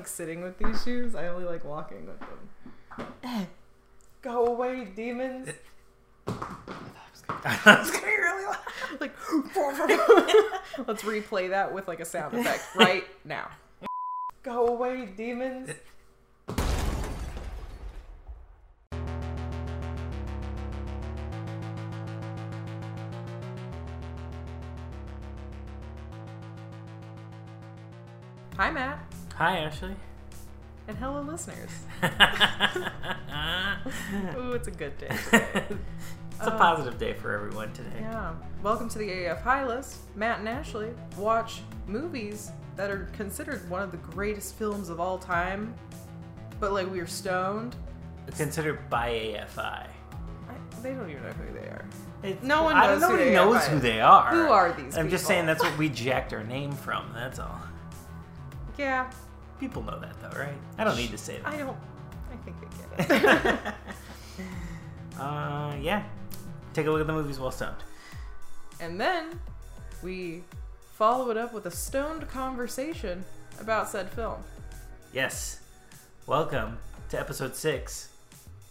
like sitting with these shoes. I only like walking with them. Eh, go away, demons. I was gonna be really loud. like let's replay that with like a sound effect right now. Go away, demons. Hi, Ashley. And hello, listeners. Ooh, it's a good day. It's a uh, positive day for everyone today. Yeah. Welcome to the AF High List. Matt and Ashley watch movies that are considered one of the greatest films of all time, but like we are stoned. It's considered by AFI. I, they don't even know who they are. It's, No one knows know who they knows are. who they are. Who are these I'm just saying that's what we jacked our name from. That's all. Yeah, People know that though, right? I don't need to say that. I don't. I think they get it. uh, yeah. Take a look at the movies well stoned. and then we follow it up with a stoned conversation about said film. Yes. Welcome to episode six,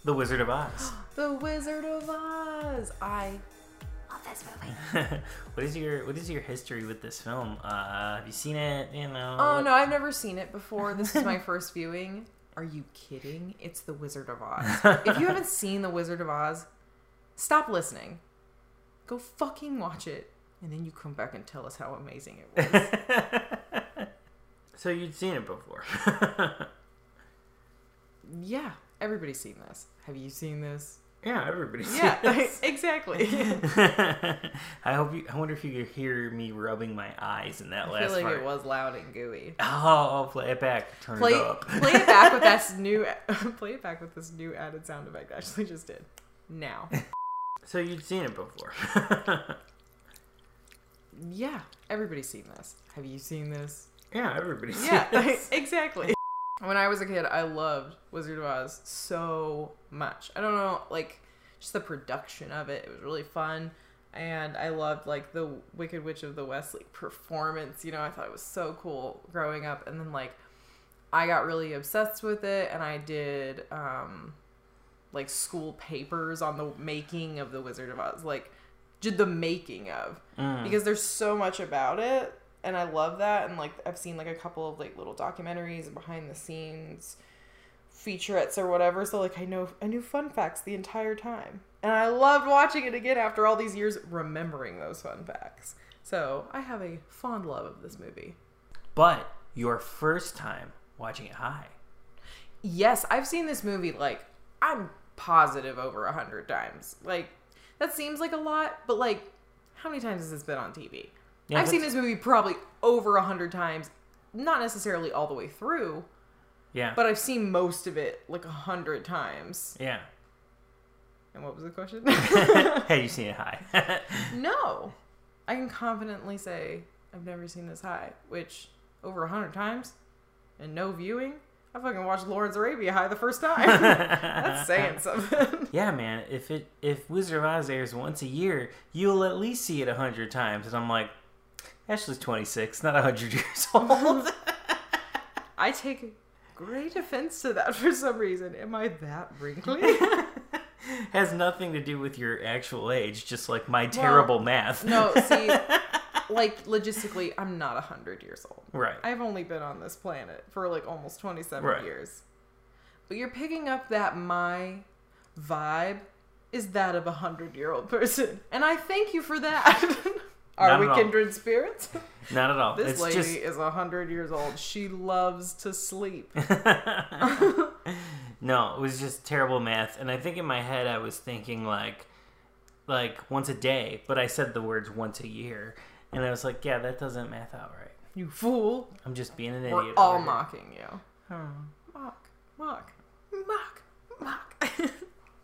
The Wizard of Oz. The Wizard of Oz. I love this movie. what is your What is your history with this film? Uh, have you seen it? You know. Oh no, I've never seen it before. This is my first viewing. Are you kidding? It's The Wizard of Oz. if you haven't seen The Wizard of Oz, stop listening. Go fucking watch it, and then you come back and tell us how amazing it was. so you'd seen it before. yeah, everybody's seen this. Have you seen this? Yeah, everybody's Yeah, this. exactly. I hope you. I wonder if you could hear me rubbing my eyes in that I last feel like part. it was loud and gooey. Oh, I'll play it back. Turn Play, it up. play it back with that new. play it back with this new added sound effect. I actually just did. Now. so you'd seen it before. Yeah, everybody's seen this. Have you seen this? yeah, everybody's seen Yeah, this. exactly. When I was a kid, I loved Wizard of Oz so much. I don't know, like just the production of it. It was really fun, and I loved like the Wicked Witch of the West like performance. You know, I thought it was so cool growing up, and then like I got really obsessed with it, and I did um like school papers on the making of the Wizard of Oz, like did the making of Mm. because there's so much about it and I love that and like I've seen like a couple of like little documentaries and behind the scenes featurettes or whatever so like I know I knew fun facts the entire time. And I loved watching it again after all these years remembering those fun facts. So I have a fond love of this movie. But your first time watching it high. yes I've seen this movie like I'm positive over a hundred times. Like that seems like a lot but like how many times has this been on TV Yeah, I've seen this movie probably over a hundred times, not necessarily all the way through, Yeah. but I've seen most of it like a hundred times. yeah. And what was the question? Have you seen it high? no, I can confidently say I've never seen this high, which over a hundred times and no viewing. I fucking watched Lawrence Arabia High the first time. That's saying something. Yeah, man. If it if Wizard of Oz airs once a year, you'll at least see it a hundred times. And I'm like, Ashley's 26, not hundred years old. I take great offense to that for some reason. Am I that wrinkly? Has nothing to do with your actual age, just like my terrible math. No, see, like logistically, I'm not a hundred years old. right. I've only been on this planet for like almost 27 Right. years. But you're picking up that my vibe is that of a hundred year old person, and I thank you for that. Are Not we kindred spirits? Not at all. This it's lady just is a hundred years old. She loves to sleep. no, it was just terrible math. And I think in my head I was thinking like like once a day, but I said the words once a year. And I was like, yeah, that doesn't math out right. You fool! I'm just being an idiot. We're all over mocking you. Hmm. Mock, mock, mock, mock.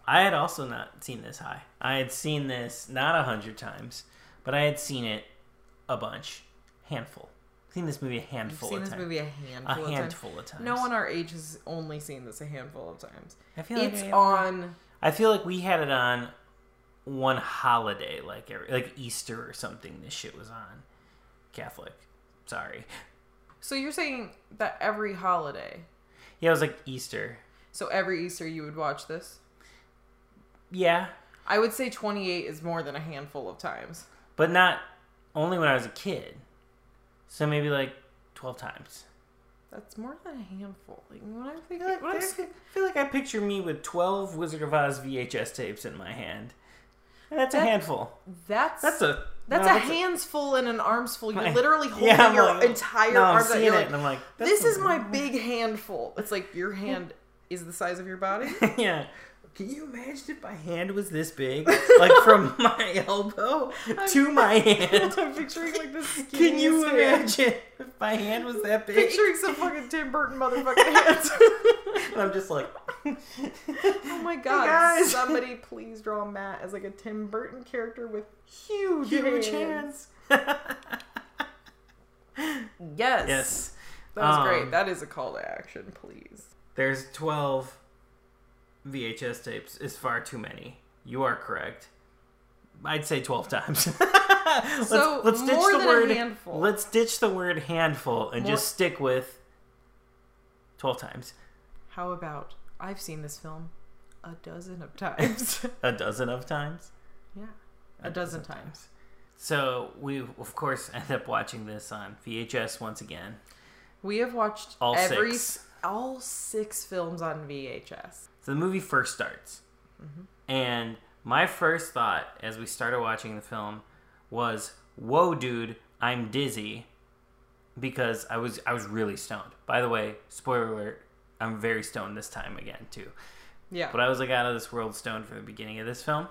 I had also not seen this high. I had seen this not a hundred times, but I had seen it a bunch, handful. Seen this movie a You've handful seen of this times. movie a a handful of times. handful of times. No one our age has only seen this a handful of times. I feel like It's I, on. I feel like we had it on one holiday, like every, like Easter or something. This shit was on. Catholic, sorry. So you're saying that every holiday, Yeah, it was like Easter. so every Easter you would watch this? Yeah, I would say 28 is more than a handful of times. But not only when I was a kid. So maybe like twelve times. That's more than a handful. Like, when I think, feel, like, when I feel like I picture me with twelve Wizard of Oz VHS tapes in my hand. And that's a handful. that's That's a that's no, a hands full and an arms full. You're My- literally holding Yeah, your like- entire no, I'm seeing it, like, and I'm like, this is my big handful. It's like your hand is the size of your body. yeah. Can you imagine if my hand was this big, like from my elbow to my hand? I'm picturing like this. Can you hand. imagine if my hand was that big? Picturing some fucking Tim Burton motherfucking hands. And I'm just like, oh my god! guys. Somebody please draw Matt as like a Tim Burton character with huge, huge hands. hands. Yes. yes. That was Um, great. That is a call to action, please. There's 12 VHS tapes is far too many. You are correct. I'd say 12 times. let's, So, let's ditch the a word handful. Let's ditch the word handful and More- just stick with 12 times. How about I've seen this film a dozen of times. A dozen of times. yeah. A dozen times. So we of course end up watching this on VHS once again. We have watched All every six. all six films on VHS. So the movie first starts. Mm-hmm. And my first thought as we started watching the film was, "Whoa, dude, I'm dizzy." Because I was I was really stoned. By the way, spoiler alert, I'm very stoned this time again too. Yeah. But I was like out of this world stoned from the beginning of this film.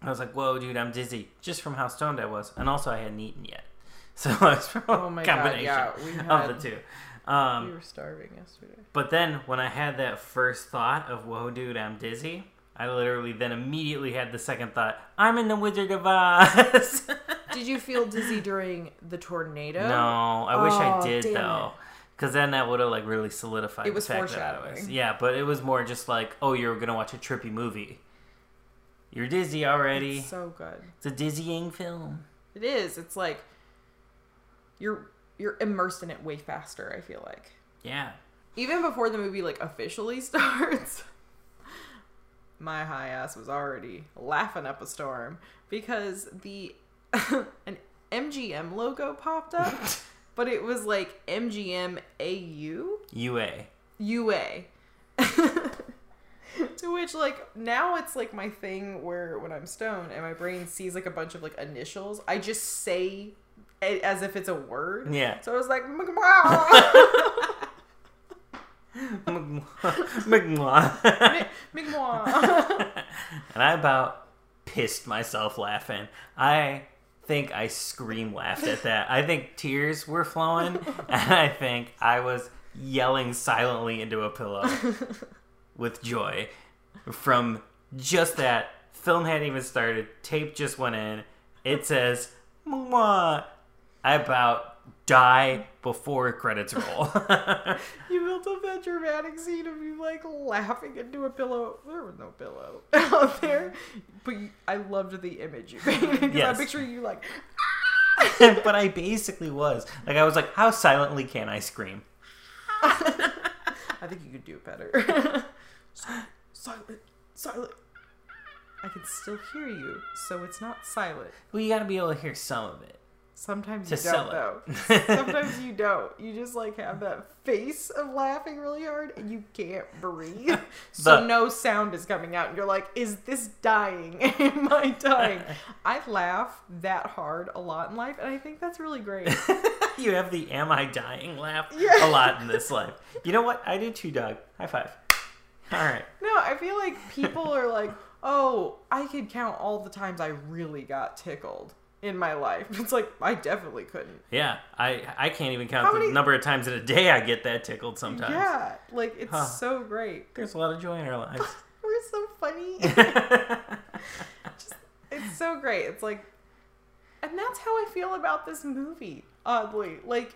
I was like, "Whoa, dude, I'm dizzy," just from how stoned I was, and also I hadn't eaten yet, so it was from Oh a my God, combination yeah, we of the two. Um, we were starving yesterday. but then when I had that first thought of "Whoa, dude, I'm dizzy," I literally then immediately had the second thought, "I'm in the Wizard of Oz." Did you feel dizzy during the tornado? no, I wish I Oh, did though, because then that would have like really solidified. It was the fact that I was- foreshadowing. yeah, but it was more just like, "Oh, you're gonna watch a trippy movie. You're dizzy already." It's so good. It's a dizzying film. It is. It's like you're you're immersed in it way faster, I feel like. Yeah. Even before the movie like officially starts, my high ass was already laughing up a storm because the an MGM logo popped up, but it was like MGM AU UA. UA. to which like now it's like my thing where when I'm stoned and my brain sees like a bunch of like initials, I just say as if it's a word. Yeah. So I was like, "Mgwa." Mwah. Mgwa. and I about pissed myself laughing. I think I scream laughed at that. I think tears were flowing, and I think I was yelling silently into a pillow with joy from just that. Film hadn't even started. Tape just went in. It says, Mwah. I about die before credits roll. you built up that dramatic scene of you like laughing into a pillow. There was no pillow out there, but you, I loved the image you made. because Yes. I'm picturing you like. but I basically was. Like, I was like, how silently can I scream? I think you could do it better. silent, silent. I can still hear you, so it's not silent. Well, you gotta be able to hear some of it. Sometimes you don't, though. Sometimes you don't. You just like have that face of laughing really hard, and you can't breathe, so The- no sound is coming out. And you're like, "Is this dying? Am I dying?" I laugh that hard a lot in life, and I think that's really great. you have the am I dying laugh Yeah. a lot in this life. You know what? I do too, Doug. High five. All right. No, I feel like people are like, oh, I could count all the times I really got tickled in my life. It's like, I definitely couldn't. Yeah, I I can't even count How the many- number of times in a day I get that tickled sometimes. Yeah, like it's Huh. so great. There's a lot of joy in our lives. We're so funny. it's so great. It's like, and that's how I feel about this movie, oddly. Like,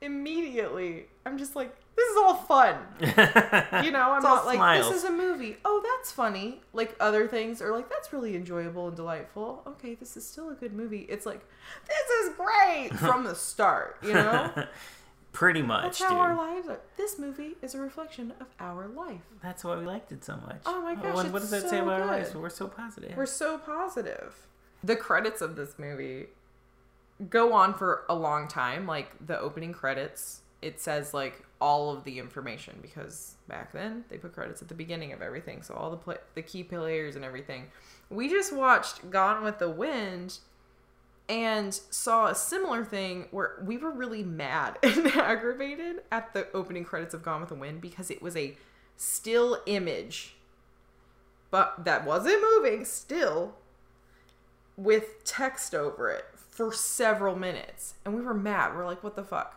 immediately, I'm just like, this is all fun. You know, I'm not like smiles. this is a movie. Oh, that's funny. Like other things are like that's really enjoyable and delightful. Okay, this is still a good movie. It's like this is great from the start. You know, Pretty much, That's dude. how our lives are. This movie is a reflection of our life. That's why we liked it so much. Oh my gosh, what, what does that so say about our lives? We're so positive. We're so positive. The credits of this movie go on for a long time. Like the opening credits, it says like all of the information because back then they put credits at the beginning of everything, so all the the key players and everything. We just watched Gone with the Wind and saw a similar thing where we were really mad and aggravated at the opening credits of Gone with the Wind because it was a still image but that wasn't moving still with text over it for several minutes. And we were mad. We're like what the fuck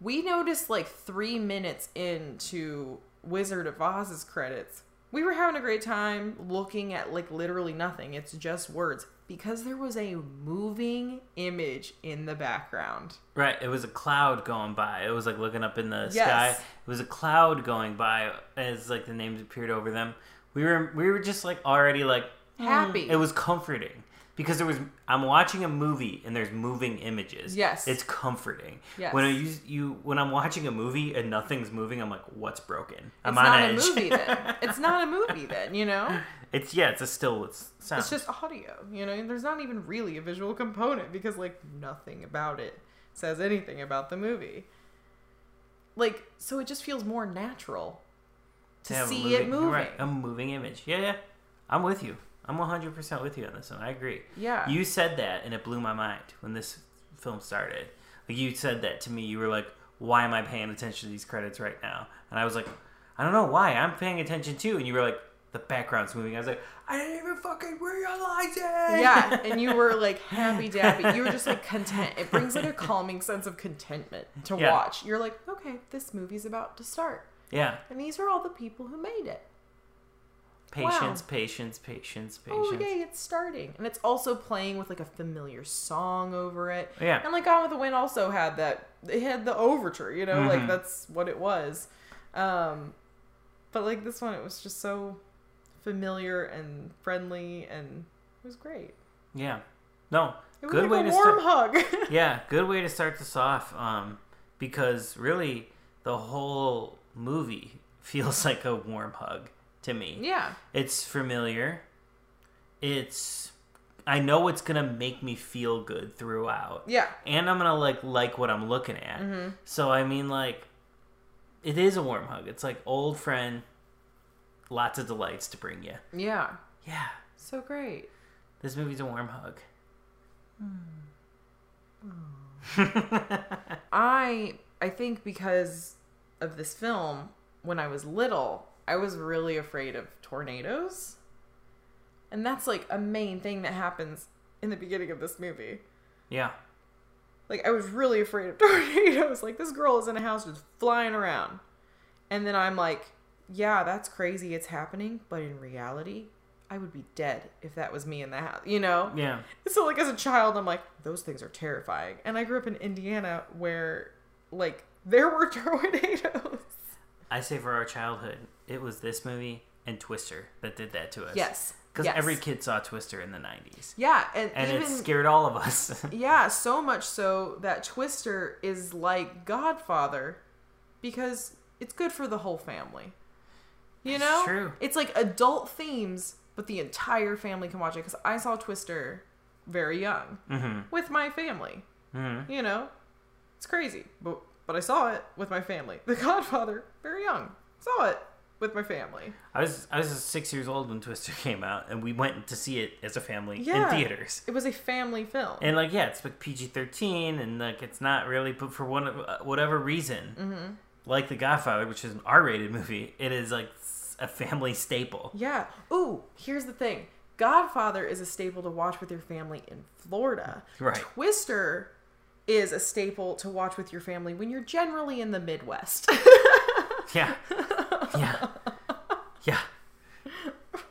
we noticed like three minutes into wizard of oz's credits we were having a great time looking at like literally nothing it's just words because there was a moving image in the background Right, it was a cloud going by. It was like looking up in the Yes. sky. It was a cloud going by as like the names appeared over them. We were we were just like already like hmm. Happy. It was comforting because there was I'm watching a movie and there's moving images. Yes. it's comforting. Yes. When you you when I'm watching a movie and nothing's moving, I'm like, what's broken? I'm it's on not edge. a movie then it's not a movie then you know it's yeah, it's a still it's sound. It's just audio, you know. There's not even really a visual component because like nothing about it says anything about the movie. Like so, it just feels more natural to a see it moving. Right, a moving image. Yeah, yeah. I'm with you. I'm 100% with you on this one. I agree. Yeah. You said that, and it blew my mind when this film started. Like you said that to me. You were like, "Why am I paying attention to these credits right now?" And I was like, "I don't know why. I'm paying attention too." And you were like, "The background's moving." I was like, "I didn't even fucking realize it." yeah, and you were like happy dappy. You were just like content. It brings like a calming sense of contentment to Yeah. watch. You're like, okay, this movie's about to start, yeah. and these are all the people who made it. Patience, patience, patience, patience. Oh yay, it's starting, and it's also playing with like a familiar song over it. Yeah. and like Gone with the Wind also had that. It had the overture, you know, like Mhm. that's what it was. Um, but like this one, it was just so familiar and friendly, and it was great. Yeah. No. It was Good like way a to warm start. hug. yeah, good way to start this off. Um, because really, the whole movie feels like a warm hug to me. yeah, It's familiar. It's I know it's gonna make me feel good throughout, yeah, and I'm gonna like like what I'm looking at. Mm-hmm. So I mean, like, it is a warm hug. It's like old friend, lots of delights to bring you. yeah. Yeah, So great. this movie's a warm hug. I I think because of this film, when I was little, I was really afraid of tornadoes. And that's like a main thing that happens in the beginning of this movie. yeah, Like I was really afraid of tornadoes. Like this girl is in a house just flying around. And then I'm like, yeah, that's crazy it's happening, but in reality, I would be dead if that was me in the house, you know? yeah. So like as a child, I'm like, those things are terrifying. And I grew up in Indiana where like there were tornadoes. I say for our childhood, it was this movie and Twister that did that to us. Yes. Because yes. every kid saw Twister in the 90s. Yeah, and, And even it scared all of us. yeah, so much so that Twister is like Godfather because it's good for the whole family. You That's know? true. It's like adult themes, but the entire family can watch it cuz I saw Twister very young hmm with my family. hmm You know? It's crazy, but but I saw it with my family. The Godfather, very young. Saw it with my family. I was I was six years old when Twister came out, and we went to see it as a family Yeah. in theaters. It was a family film. And like, yeah, it's like PG thirteen, and like it's not really, but for one uh, whatever reason, Mm-hmm. like The Godfather, which is an R rated movie, it is like a family staple. Yeah. Ooh, here's the thing. Godfather is a staple to watch with your family in Florida. Right. Twister is a staple to watch with your family when you're generally in the Midwest. Yeah, yeah, yeah,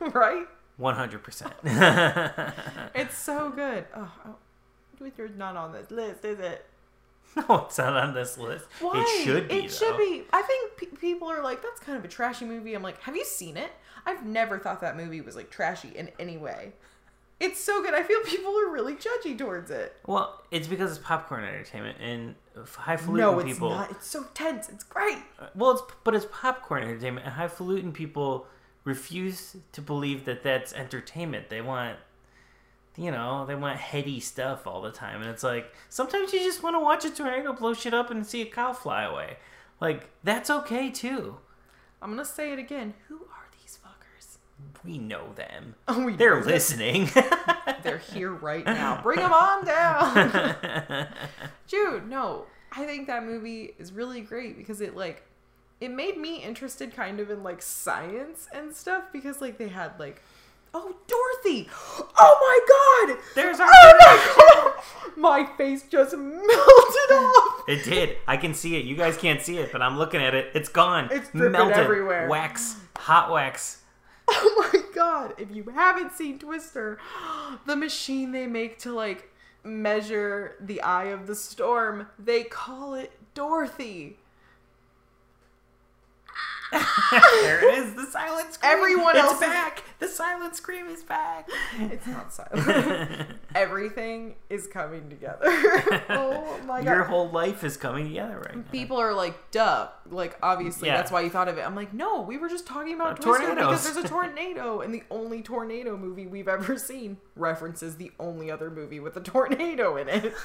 right? one hundred percent. It's so good. Oh, oh, Twister's not on this list, is it? No, it's not on this list. Why? It should be. It should be. I think pe- people are like, that's kind of a trashy movie. I'm like, have you seen it? I've never thought that movie was like trashy in any way. It's so good. I feel people are really judgy towards it. Well, it's because it's popcorn entertainment and highfalutin No, it's people. not. It's so tense. It's great. Uh, well, it's but it's popcorn entertainment, and highfalutin people refuse to believe that that's entertainment. They want, you know, they want heady stuff all the time, and it's like sometimes you just want to watch a tornado blow shit up and see a cow fly away. Like that's okay too. I'm gonna say it again. Who are? We know them. Oh, we They're listening. They're here right now. Bring them on down. Dude, no. I think that movie is really great because it like it made me interested kind of in like science and stuff because like they had like oh Dorothy. Oh my god. There's our Oh my god. My face just melted off. It did. I can see it. You guys can't see it, but I'm looking at it. It's gone. It's melted. everywhere. Wax, hot wax. Oh my god. If you haven't seen Twister, the machine they make to like measure the eye of the storm, they call it Dorothy. There it is. The silent scream. Everyone it's else is- back. The silent scream is back. It's not silent. Everything is coming together. oh my god. Your whole life is coming together right now. People are like, duh. Like, obviously, Yeah. that's why you thought of it. I'm like, no, we were just talking about Twister tornadoes. because there's a tornado, and the only tornado movie we've ever seen references the only other movie with a tornado in it.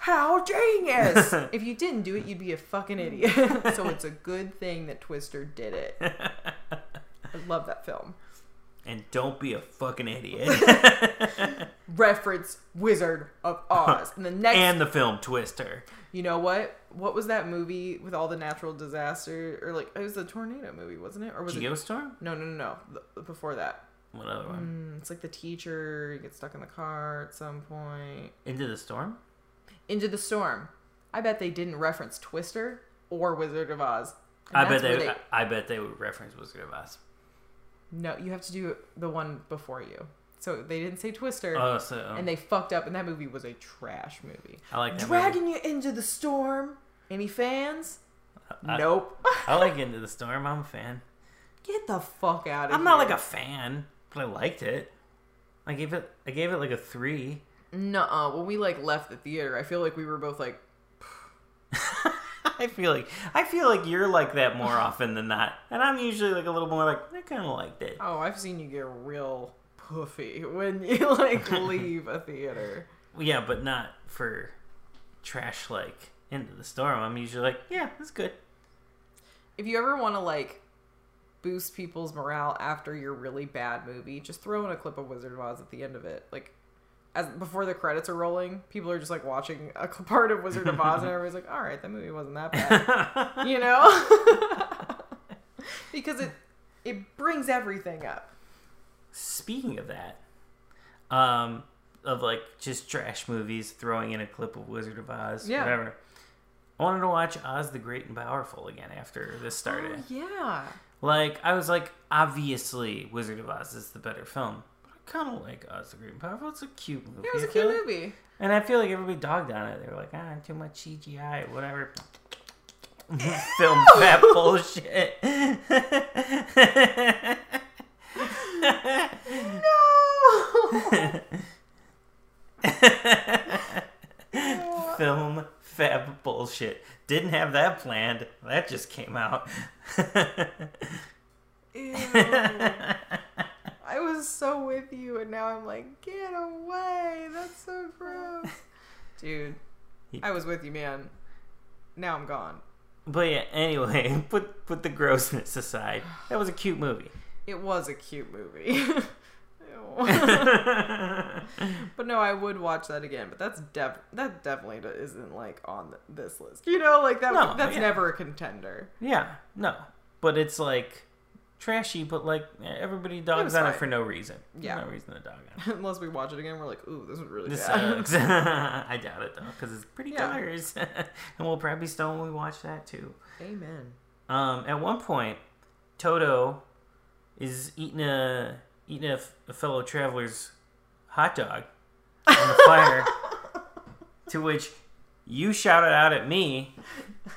How genius! if you didn't do it, you'd be a fucking idiot. so it's a good thing that Twister did it. I love that film. and don't be a fucking idiot. Reference Wizard of Oz. And the next and the film Twister. You know what? What was that movie with all the natural disaster or like it was a tornado movie, wasn't it? Or was it Geostorm? No, no, no, no. Before that. What other one? Mm, it's like the teacher gets stuck in the car at some point. Into the Storm? Into the Storm. I bet they didn't reference Twister or Wizard of Oz. I bet that's they, I bet they would reference Wizard of Oz. No, you have to do the one before you. So they didn't say Twister. Oh, so um, and they fucked up, and that movie was a trash movie. I like that Dragging you into the storm. Any fans? I- nope. I like Into the Storm. I'm a fan. Get the fuck out of I'm here. not like a fan, but I liked it. I gave it. I gave it like a three. Nuh-uh. When we like left the theater, I feel like we were both like, I feel like I feel like you're like that more often than not, and I'm usually like a little more like I kind of liked it. "Oh, I've seen you get real puffy when you like leave a theater." Yeah, but not for trash like Into the Storm. I'm usually like, yeah, that's good. If you ever want to like boost people's morale after your really bad movie, just throw in a clip of Wizard of Oz at the end of it, like. As before the credits are rolling, people are just like watching a part of Wizard of Oz, and everybody's like, "All right, that movie wasn't that bad," you know, because it it brings everything up. Speaking of that, um, of like just trash movies, throwing in a clip of Wizard of Oz, Yeah. whatever. I wanted to watch Oz the Great and Powerful again after this started. Oh, yeah. Like, I was like, obviously, Wizard of Oz is the better film. Kind of like Oz the Great and Powerful. It's a cute movie. It was a cute like. movie. And I feel like everybody dogged on it. They were like, ah, too much CGI, whatever. Film that bullshit. No. Film fab bullshit. Didn't have that planned. That just came out. Ew. I was so with you, and now I'm like, get away. That's so gross. Dude, I was with you, man. Now I'm gone. but yeah, anyway, put put the grossness aside. That was a cute movie. It was a cute movie. But no, I would watch that again. But that's def that definitely isn't like on this list. You know, like that. No, that's yeah. never a contender. yeah, no. But it's like trashy, but like everybody dogs on it for no reason. Yeah. No reason to dog on it. Unless we watch it again, we're like, ooh, this is really This bad. sucks. I doubt it though, because it's pretty Yeah. colors, and we'll probably stone when we watch that too. Amen. Um, at one point, Toto is eating a eating a, f- a fellow traveler's hot dog on the fire. to which you shouted out at me.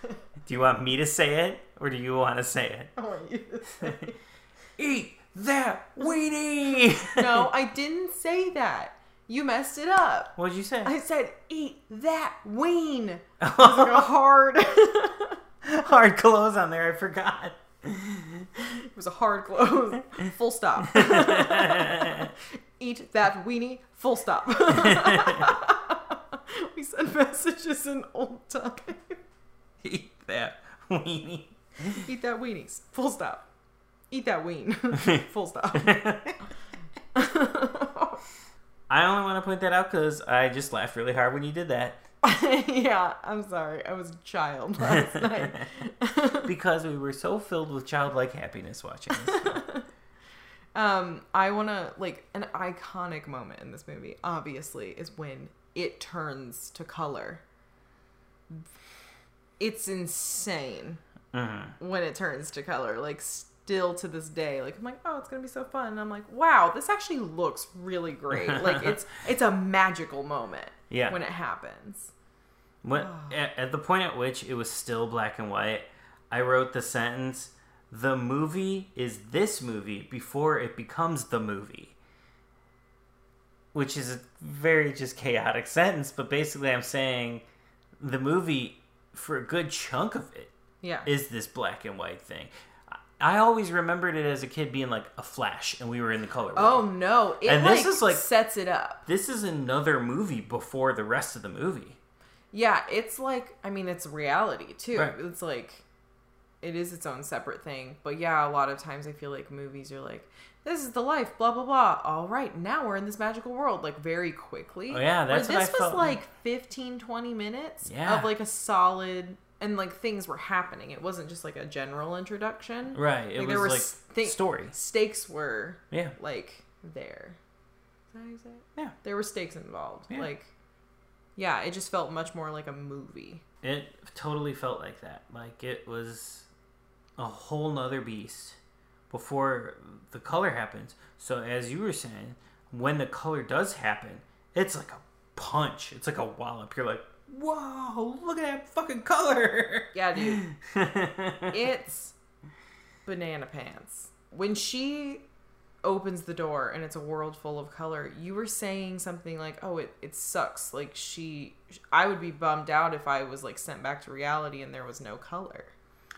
Do you want me to say it, or do you want to say it? I want you to say. Eat that weenie. No, I didn't say that. You messed it up. What'd you say? I said, eat that ween. Like a hard. Hard clothes on there. I forgot. it was a hard close. Full stop. eat that weenie. Full stop. we send messages in old time. Eat that weenie. Eat that weenies. Full stop. Eat that ween. Full stop. I only want to point that out because I just laughed really hard when you did that. yeah, I'm sorry. I was a child last night. because we were so filled with childlike happiness watching this. um, I want to like an iconic moment in this movie. Obviously, is when it turns to color. It's insane Mhm. when it turns to color. Like still to this day, like I'm like, oh, it's gonna be so fun. And I'm like, wow, this actually looks really great. Like it's it's a magical moment. Yeah. When it happens. When, at, at the point at which it was still black and white, I wrote the sentence, the movie is this movie before it becomes the movie. Which is a very just chaotic sentence, but basically I'm saying the movie, for a good chunk of it, Yeah. is this black and white thing. I- always remembered it as a kid being like a flash and we were in the color World. oh no! It And like, this is, like- sets it up. This is another movie before the rest of the movie. Yeah, it's like I mean it's reality too. Right. It's like it is its own separate thing. But yeah, a lot of times I feel like movies are like this is the life, blah blah blah. All right, now we're in this magical world like very quickly. Oh, yeah, that's Where this was felt like 15 20 minutes Yeah. of like a solid and like things were happening. It wasn't just like a general introduction. Right. It Like, was there were like s- thi- story. Stakes were Yeah. like there. Is that how you say it? Yeah. There were stakes involved. Yeah. Like yeah, it just felt much more like a movie. It totally felt like that. Like it was a whole nother beast before the color happens. So as you were saying, when the color does happen, it's like a punch. It's like a wallop. You're like, whoa, look at that fucking color. Yeah, dude. it's banana pants. When she opens the door and it's a world full of color, you were saying something like, "Oh, it it sucks." Like she I would be bummed out if I was like sent back to reality and there was no color.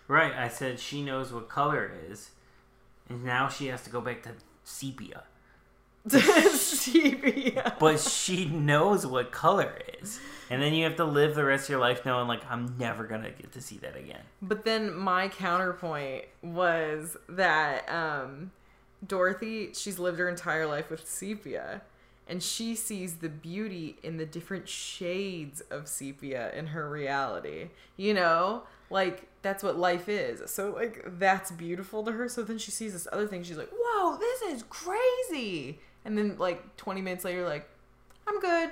right. I said she knows what color is, and now she has to go back to sepia. Sepia. But she knows what color is. And then you have to live the rest of your life knowing, like, I'm never going to get to see that again. But then my counterpoint was that um, Dorothy, she's lived her entire life with sepia, and she sees the beauty in the different shades of sepia in her reality. You know, like that's what life is. So like that's beautiful to her. So then she sees this other thing. She's like, "Whoa, this is crazy!" And then like 20 minutes later, like, "I'm good."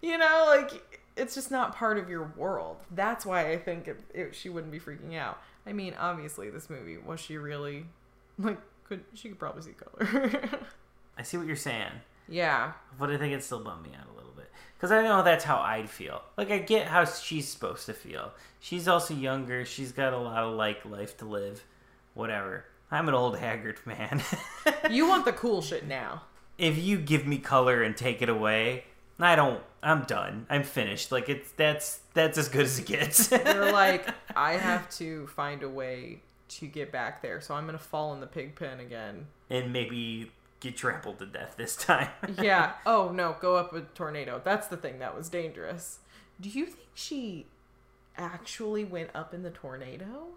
You know, like it's just not part of your world. That's why I think it, it, she wouldn't be freaking out. I mean, obviously, this movie was she really like could she could probably see color. I see what you're saying, yeah, but I think it still bummed me out a little bit. Because I know that's how I'd feel. Like, I get how she's supposed to feel. She's also younger. She's got a lot of, like, life to live. Whatever. I'm an old haggard man. you want the cool shit now. If you give me color and take it away, I don't. I'm done. I'm finished. Like it's that's that's as good as it gets. You're like, I have to find a way to get back there, so I'm gonna fall in the pig pen again. and maybe get trampled to death this time. Yeah. Oh no, go up a tornado. That's the thing that was dangerous. Do you think she actually went up in the tornado?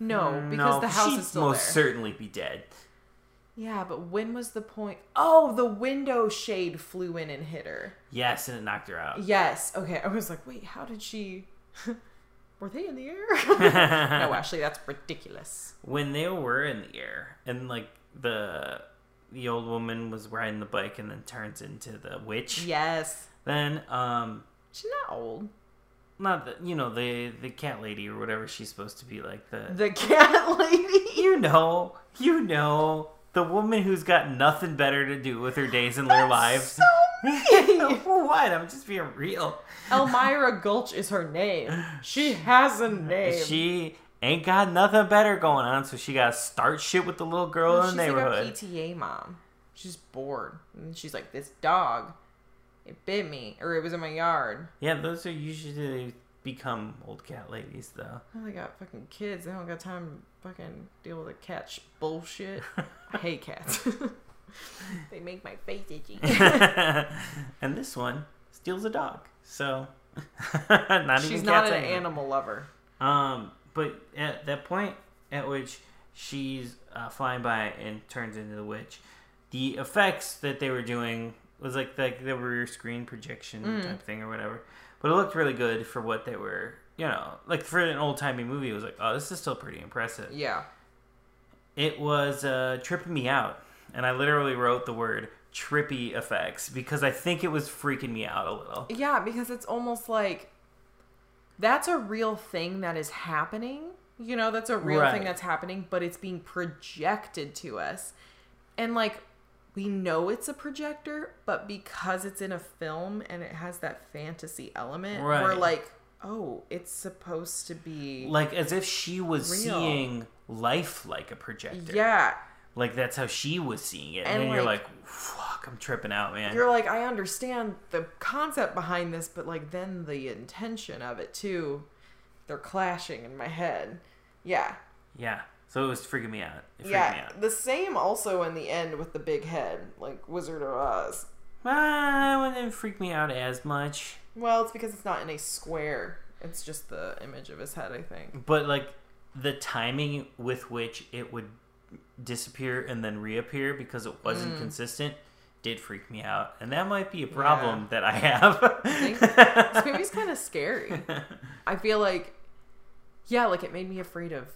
No, mm, because the house is still most there. certainly be dead. Yeah, but when was the point? Oh, the window shade flew in and hit her. Yes, and it knocked her out. Yes. Okay. I was like, wait, how did she? Were they in the air? no, actually, that's ridiculous. when they were in the air and like the the old woman was riding the bike and then turns into the witch. Yes. Then um She's not old. not the you know the the cat lady or whatever she's supposed to be like the The cat lady. you know you know the woman who's got nothing better to do with her days and their lives. So mean. what? I'm just being real. Almira Gulch is her name. She has a name. She ain't got nothing better going on, so she got to start shit with the little girl in the neighborhood. like a PTA mom. She's bored, and she's like, "This dog, it bit me, or it was in my yard." yeah, those are usually become old cat ladies, though. Well, they got fucking kids. They don't got time to fucking deal with the cat sh- bullshit. I hate cats. they make my face itchy. and this one steals a dog, so not even. She's not an anymore. animal lover. Um, but at that point at which she's uh, flying by and turns into the witch, the effects that they were doing was like like the rear screen projection Mm. type thing or whatever. But it looked really good for what they were. You know, like for an old timey movie, it was like, oh, this is still pretty impressive. Yeah. It was uh, tripping me out, and I literally wrote the word trippy effects because I think it was freaking me out a little. Yeah, because it's almost like that's a real thing that is happening. You know, that's a real Right. thing that's happening, but it's being projected to us. And like we know it's a projector, but because it's in a film and it has that fantasy element, we're like, "Oh, it's supposed to be Like as if she was Real. seeing life like a projector. Yeah, Like that's how she was seeing it, and, And, then you're like- like, "Fuck, I'm tripping out, man." you're like, I understand the concept behind this, but like then the intention of it too, they're clashing in my head. Yeah. Yeah, so it was freaking me out. It freaked me Yeah, out. the same also in the end with the big head, like Wizard of Oz. Ah, it didn't freak me out as much, Well, it's because it's not in a square. It's just the image of his head, I think. but like the timing with which it would disappear and then reappear because it Mm. wasn't consistent did freak me out, and that might be a problem that I have. think This movie's kind of scary. I feel like, yeah, like it made me afraid of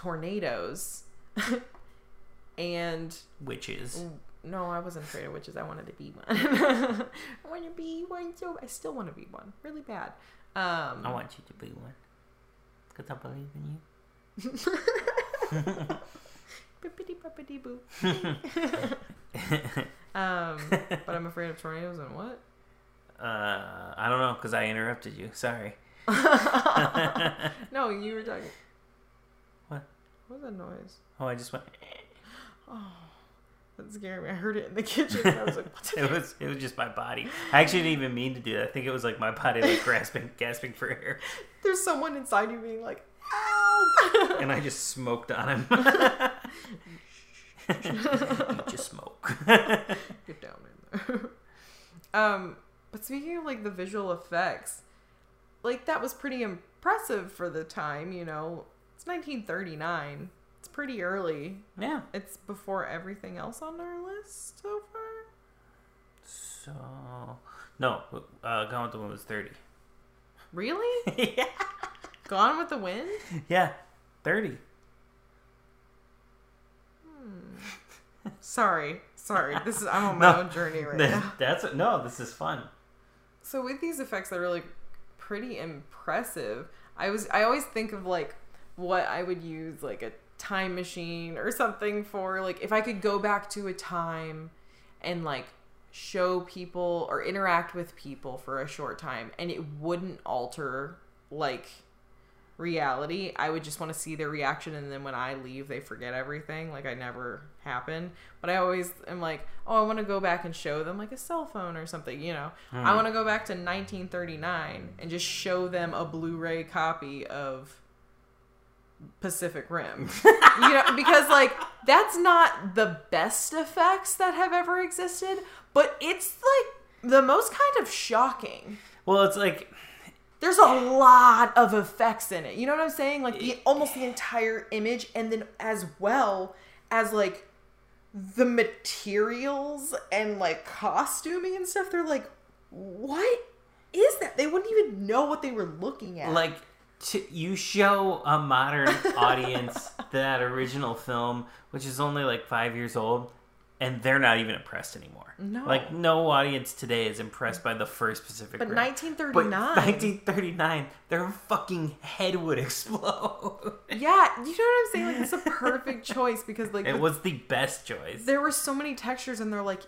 tornadoes. and Witches. no, I wasn't afraid of witches. I wanted to be one. I want to be one so I still want to be one, really bad. Um, I want you to be one, cause I believe in you. Bippity boppity boo. um, but I'm afraid of tornadoes and what? Uh, I don't know because I interrupted you. Sorry. No, you were talking. What? Was that noise? Oh, I just went. Oh, That scared me. I heard it in the kitchen. I was like, what It was it was just my body. I actually didn't even mean to do that. I think it was like my body like grasping gasping for air, There's someone inside you being like, help! and I just smoked on him. you just smoke. Get down in there. um, but speaking of like the visual effects, like that was pretty impressive for the time. You know, it's 1939. It's pretty early. yeah. It's before everything else on our list so far. So no, uh, Gone with the Wind was thirty. Really? yeah. Gone with the Wind? Yeah, thirty. Hmm. Sorry, sorry. This is I'm on my No. own journey right now. That's no. This is fun. So with these effects, they're really pretty impressive. I was I always think of like what I would use like a time machine or something for like if I could go back to a time and like show people or interact with people for a short time and it wouldn't alter like reality. I would just want to see their reaction and then when I leave they forget everything like I never happened. But I always am like, "Oh, I want to go back and show them like a cell phone or something, you know. I hmm. want to go back to 1939 and just show them a Blu-ray copy of Pacific Rim. you know, because like that's not the best effects that have ever existed, but it's like the most kind of shocking. Well, it's like There's a lot of effects in it. You know what I'm saying? Like the almost the entire image and then as well as like the materials and like costuming and stuff. They're like, "What is that?" They wouldn't even know what they were looking at. like to, you show a modern audience that original film, which is only like five years old, and they're not even impressed anymore. No. like no audience today is impressed by the first Pacific but Rim. 1939. But 1939, their fucking head would explode. Yeah, you know what I'm saying? Like it's a perfect choice because like it the- was the best choice. there were so many textures and they're like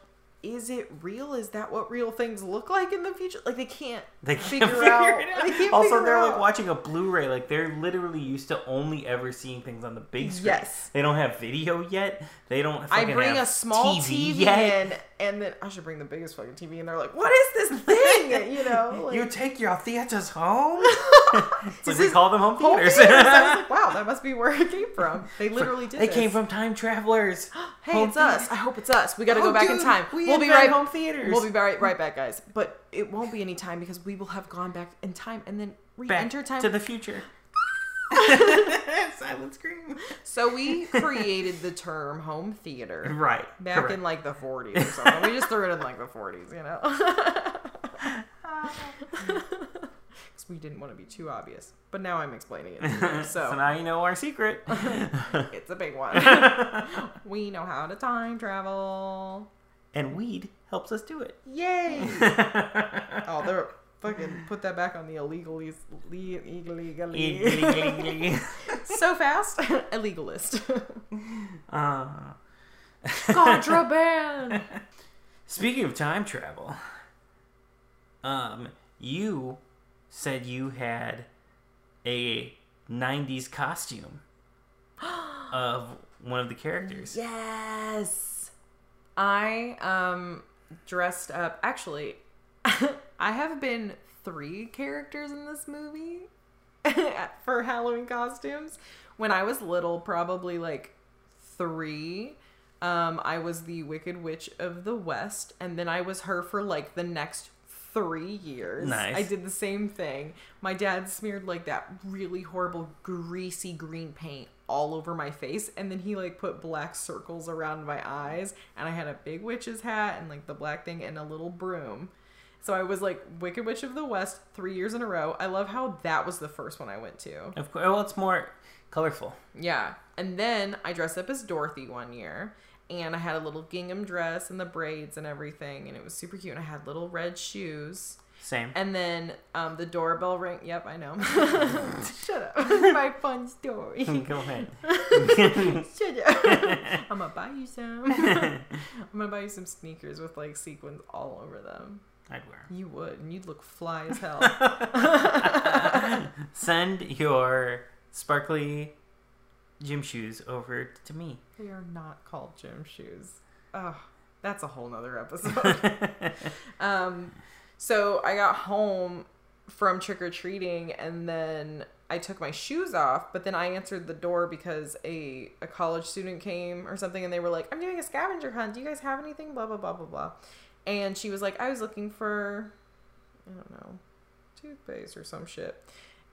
is it real? Is that what real things look like in the future? Like they can't They can't figure, figure, out. it out. They also, they're out. like watching a Blu-ray. Like they're literally used to only ever seeing things on the big screen. Yes. They don't have video yet. They don't. I bring a small TV, yet. in, and then I should bring the biggest fucking TV, and they're like, "What is this thing?" You know, like, you take your theaters home. Like we call them home home theaters. theaters. I was like, "Wow, that must be where it came from." They literally did. they this. came from time travelers. Hey, home it's us. I hope it's us. We got to Oh, go back in time. we will be right home theaters. We'll be right, right back, guys. But it won't be any time because we will have gone back in time and then re-enter time. to the future. Silent scream. so we created the term home theater Right. back correct. in like the 40s or something. we just threw it in like the 40s, you know. Because we didn't want to be too obvious. But now I'm explaining it. To you, so so now you know our secret. it's a big one. we know how to time travel. and weed helps us do it. Yay! Oh, they're fucking put that back on the illegally, le- illegally. so fast, illegalist. uh, Contraband. speaking of time travel, um, you said you had a '90s costume of one of the characters. Yes. I um dressed up. Actually, I have been three characters in this movie for Halloween costumes. When I was little, probably like three, um, I was the Wicked Witch of the West, and then I was her for like the next three years. Nice. I did the same thing. My dad smeared like that really horrible greasy green paint all over my face and then he like put black circles around my eyes and I had a big witch's hat and like the black thing and a little broom. So I was like Wicked Witch of the West 3 years in a row. I love how that was the first one I went to. Of course, well, it's more colorful. Yeah. And then I dressed up as Dorothy one year and I had a little gingham dress and the braids and everything and it was super cute and I had little red shoes. Same. And then um, the doorbell rang. Yep, I know. Shut up. My fun story. Go ahead. Shut up. I'm gonna buy you some. I'm gonna buy you some sneakers with like sequins all over them. I'd wear. 'em. You would, and you'd look fly as hell. Send your sparkly gym shoes over to me. they are not called gym shoes. Oh, that's a whole nother episode. Um, so I got home from trick or treating, and then I took my shoes off. But then I answered the door because a a college student came or something, and they were like, "I'm doing a scavenger hunt. Do you guys have anything?" Blah blah blah blah blah. And she was like, "I was looking for, I don't know, toothpaste or some shit."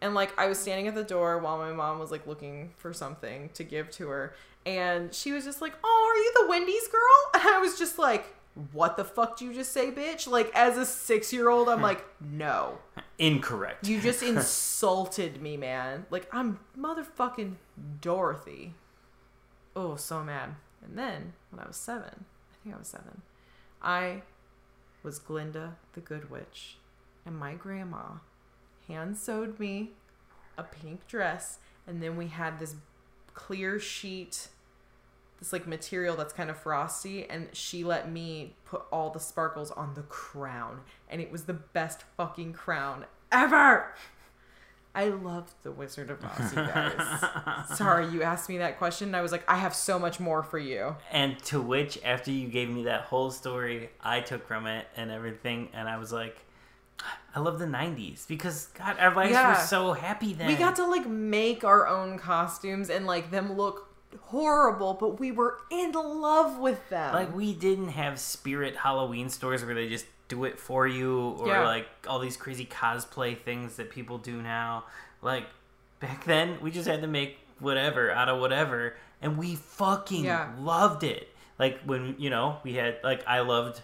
And like I was standing at the door while my mom was like looking for something to give to her, and she was just like, "Oh, are you the Wendy's girl?" And I was just like, "What the fuck did you just say, bitch?" Like as a six year old, I'm like, "No, Incorrect. you just insulted me, man. Like I'm motherfucking Dorothy." Oh, so mad. And then when I was seven, I think I was seven, I was Glinda the Good Witch, and my grandma hand sewed me a pink dress, and then we had this clear sheet, this like material that's kind of frosty, and she let me put all the sparkles on the crown, and it was the best fucking crown ever. I loved the Wizard of Oz, you guys. Sorry, you asked me that question, and I was like, I have so much more for you. And to which, after you gave me that whole story, I took from it and everything, and I was like, I love the '90s because God, our lives Yeah. were so happy then. We got to like make our own costumes and like them look horrible, but we were in love with them. like we didn't have Spirit Halloween stores where they just do it for you, or Yeah. like all these crazy cosplay things that people do now. Like back then, we just had to make whatever out of whatever, and we fucking Yeah. loved it. Like when you know we had like I loved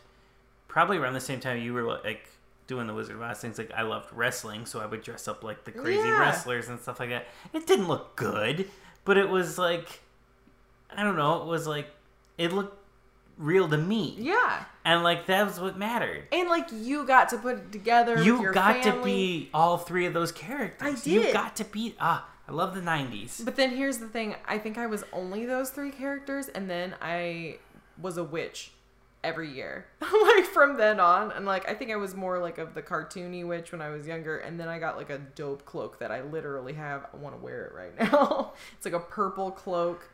probably around the same time you were like doing the Wizard of Oz things. Like I loved wrestling, so I would dress up like the crazy Yeah. wrestlers and stuff like that. It didn't look good, but it was like I don't know. It was like it looked real to me, yeah. and like that was what mattered. And like you got to put it together. You got to be all three of those characters. I did. You got to be ah. I love the '90s. But then here's the thing: I think I was only those three characters, and then I was a witch every year, like from then on. And like I think I was more like of the cartoony witch when I was younger, and then I got like a dope cloak that I literally have. I want to wear it right now. it's like a purple cloak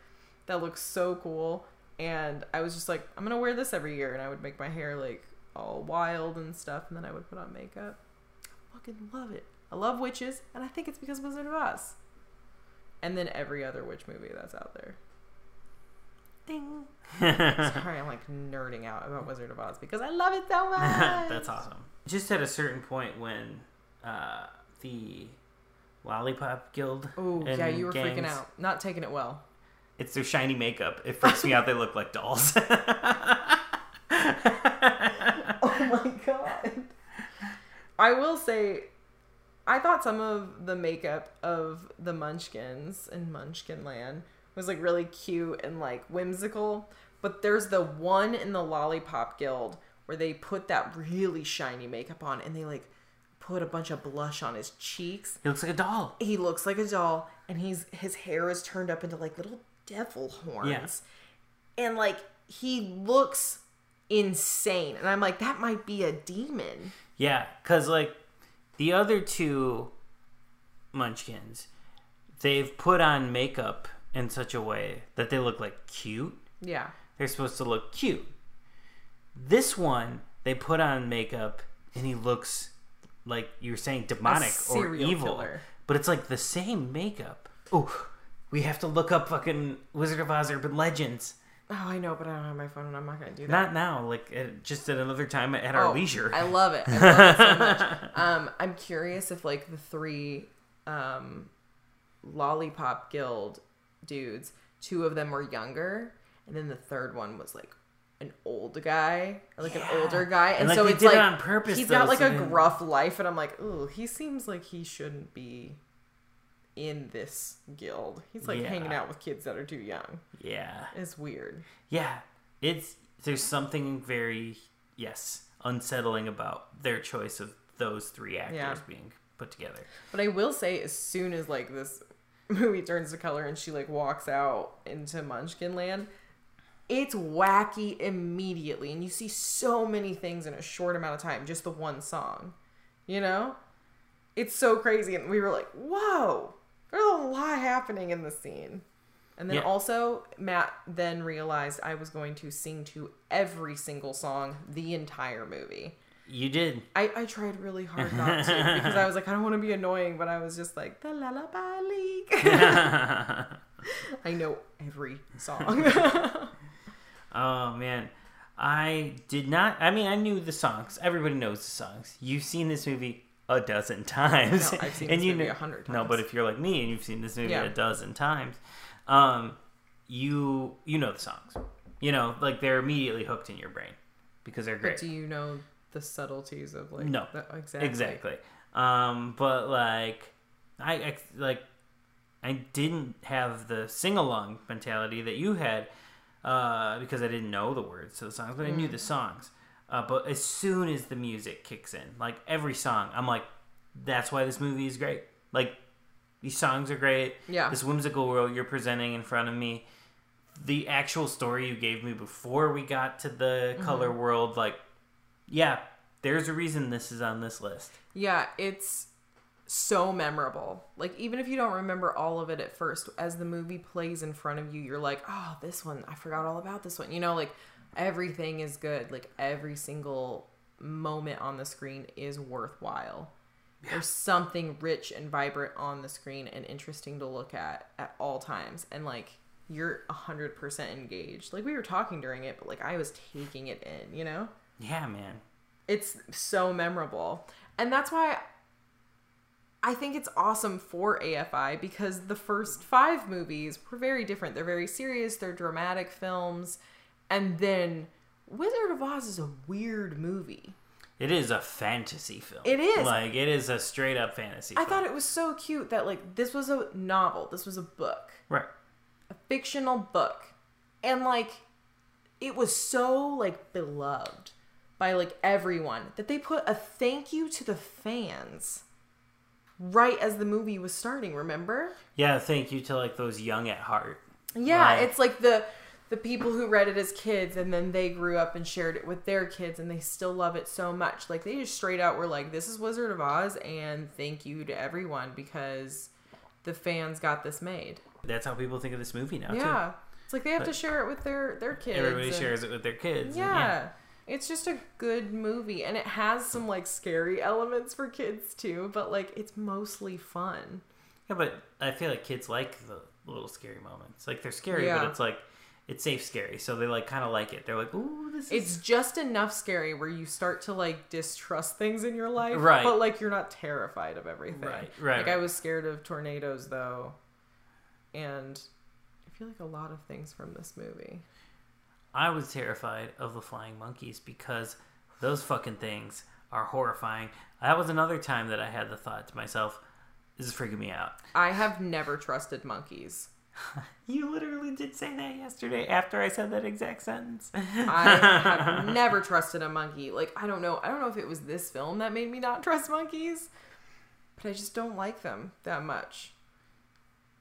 that looks so cool, and I was just like, I'm gonna wear this every year, and I would make my hair like all wild and stuff, and then I would put on makeup. I fucking love it. I love witches, and I think it's because Wizard of Oz. And then every other witch movie that's out there. Ding. Sorry, I'm like nerding out about Wizard of Oz because I love it so much. That's awesome. Just at a certain point when uh, the Lollipop Guild. Oh yeah, you were freaking out, not taking it well. It's their shiny makeup. It freaks me out. They look like dolls. Oh my god. I will say, I thought some of the makeup of the Munchkins in Munchkin Land was like really cute and like whimsical. But there's the one in the Lollipop Guild where they put that really shiny makeup on and they like put a bunch of blush on his cheeks. he looks like a doll. He looks like a doll and he's his hair is turned up into like little devil horns. And like he looks insane. And I'm like, that might be a demon. Yeah, because like the other two Munchkins, they've put on makeup in such a way that they look like cute. Yeah. They're supposed to look cute. This one, they put on makeup and he looks like you were saying demonic or evil. killer. But it's like the same makeup. Oh, we have to look up fucking Wizard of Oz Urban Legends. Oh, I know, but I don't have my phone and I'm not going to do that. Not now, like at, just at another time at our Oh, leisure. I love it. I love it so much. Um, I'm curious if like the three um, Lollipop Guild dudes, two of them were younger, and then the third one was like an old guy, like Yeah. an older guy, and, And, like, so it's did it like on purpose, He's though, got like so a then- gruff life, and I'm like, ooh, he seems like he shouldn't be in this guild. He's like Yeah. hanging out with kids that are too young. yeah. It's weird. Yeah, it's there's something very yes unsettling about their choice of those three actors Yeah. being put together. But I will say, as soon as like this movie turns to color and she like walks out into Munchkin Land, it's wacky immediately, and you see so many things in a short amount of time. Just the one song, you know, it's so crazy, and we were like, "Whoa, there's a lot happening in the scene." And then Yeah. also, Matt then realized I was going to sing to every single song the entire movie. You did. I, I tried really hard not to because I was like, I don't want to be annoying, but I was just like, the Lullaby League. I know every song. oh man, I did not. I mean, I knew the songs. Everybody knows the songs. You've seen this movie a dozen times, No, I've seen and this you movie know- a hundred No, but if you're like me and you've seen this movie Yeah. a dozen times, um, you you know the songs. You know, like they're immediately hooked in your brain because they're great. but do you know the subtleties of like No. the, exactly Exactly. Um, but like, I, I like, I didn't have the sing along mentality that you had, uh, because I didn't know the words to the songs, but I knew the songs. Uh, but as soon as the music kicks in, like every song, I'm like, that's why this movie is great. Like, these songs are great. Yeah. This whimsical world you're presenting in front of me. The actual story you gave me before we got to the color world, like, yeah, there's a reason this is on this list. Yeah, it's so memorable. Like even if you don't remember all of it at first, as the movie plays in front of you, you're like, "Oh, this one, I forgot all about this one." You know, like everything is good. Like every single moment on the screen is worthwhile. There's something rich and vibrant on the screen and interesting to look at at all times. And like you're 100% engaged. Like we were talking during it, but like I was taking it in, you know? Yeah, man. it's so memorable and that's why i think it's awesome for afi because the first five movies were very different they're very serious they're dramatic films and then wizard of oz is a weird movie It is a fantasy film. It is. Like, it is a straight up fantasy i film. thought it was so cute that like this was a novel this was a book Right. a fictional book and like it was so like beloved by like everyone that they put a thank you to the fans right as the movie was starting remember Yeah, thank you to, like, those young at heart. yeah Right. it's like the the people who read it as kids and then they grew up and shared it with their kids and they still love it so much. Like they just straight out were like, "This is Wizard of Oz," and thank you to everyone because the fans got this made. That's how people think of this movie now. Yeah, it's like they have to share it with their their too. kids. Everybody and- shares it with their kids. and Yeah. It's just a good movie and it has some like scary elements for kids too, but like it's mostly fun. Yeah, but I feel like kids like the little scary moments. Like they're scary, Yeah. but it's like it's safe scary, so they like kind of like it. They're like, "Ooh, this is." It's just enough scary where you start to like distrust things in your life, Right. but like you're not terrified of everything. Right, right, Like I was scared of tornadoes though, and I feel like a lot of things from this movie. I was terrified of the flying monkeys because those fucking things are horrifying. That was another time that I had the thought to myself, "This is freaking me out." I have never trusted monkeys. You literally did say that yesterday after I said that exact sentence. I have never trusted a monkey. Like I don't know. I don't know if it was this film that made me not trust monkeys, but I just don't like them that much.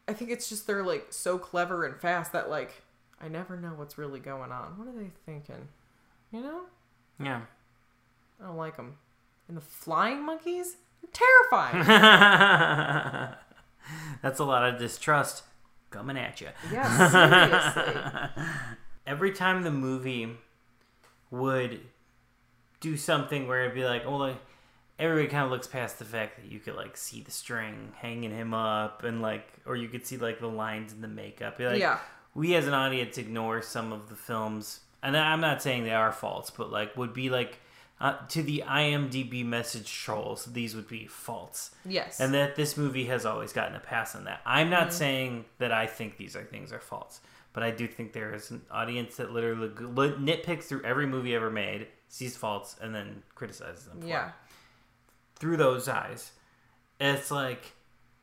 I think it's just they're like so clever and fast that like I never know what's really going on. What are they thinking? You know? yeah. I don't like them. And the flying monkeys? They're terrifying. That's a lot of distrust coming at you. yeah, seriously. Every time the movie would do something where it'd be like, oh, like, everybody kind of looks past the fact that you could like see the string hanging him up, and like, or you could see like the lines in the makeup. Be like, Yeah. we as an audience ignore some of the films, and I'm not saying they are faults, but like would be like. Uh, to the IMDb message trolls, these would be faults Yes. and that this movie has always gotten a pass on that. I'm Mm-hmm. not saying that I think these are things are faults, but I do think there is an audience that literally nitpicks through every movie ever made, sees faults, and then criticizes them. For yeah. it. through those eyes, it's like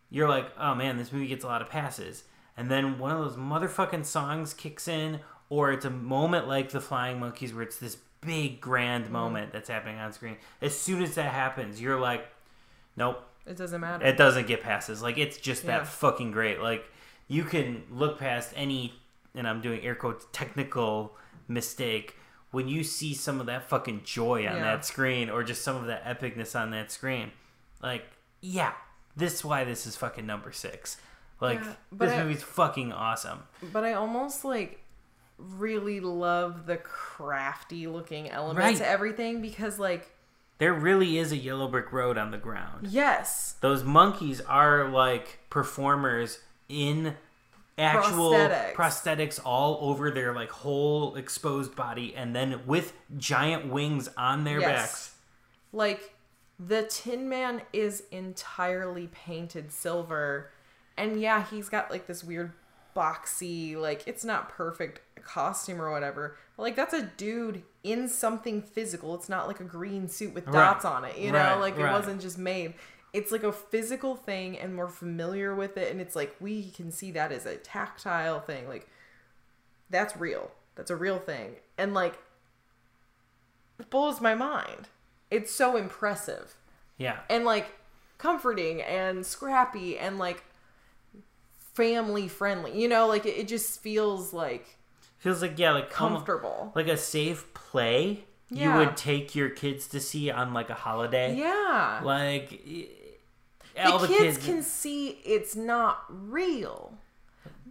you're like, oh man, this movie gets a lot of passes, and then one of those motherfucking songs kicks in, or it's a moment like the Flying Monkeys where it's this big grand Mm-hmm. moment that's happening on screen. As soon as that happens, you're like, nope, It doesn't matter. it doesn't get passes. Like it's just Yeah. that fucking great. Like you can look past any, and I'm doing air quotes, technical mistake when you see some of that fucking joy on Yeah. that screen, or just some of that epicness on that screen. Like, yeah, this is why this is fucking number six. Like Yeah, this I- movie's fucking awesome. But I almost like really love the crafty looking element Right. to everything because like There really is a yellow brick road on the ground. yes, those monkeys are like performers in actual Prosthetics. prosthetics. all over their like whole exposed body and then with giant wings on their Yes. backs like the Tin Man is entirely painted silver, and yeah, he's got like this weird boxy like it's not perfect costume or whatever. But like that's a dude in something physical. It's not like a green suit with Right. dots on it. You know, Right, like it right. wasn't just made. It's like a physical thing, and we're familiar with it, and it's like we can see that as a tactile thing. Like that's real. That's a real thing, and like it blows my mind. It's so impressive yeah and like comforting and scrappy and like family friendly. You know, like it, it just feels like feels like yeah like comfortable. like a safe play you would take your kids to see on like a holiday yeah. like the all the kids, kids, can see it's not real.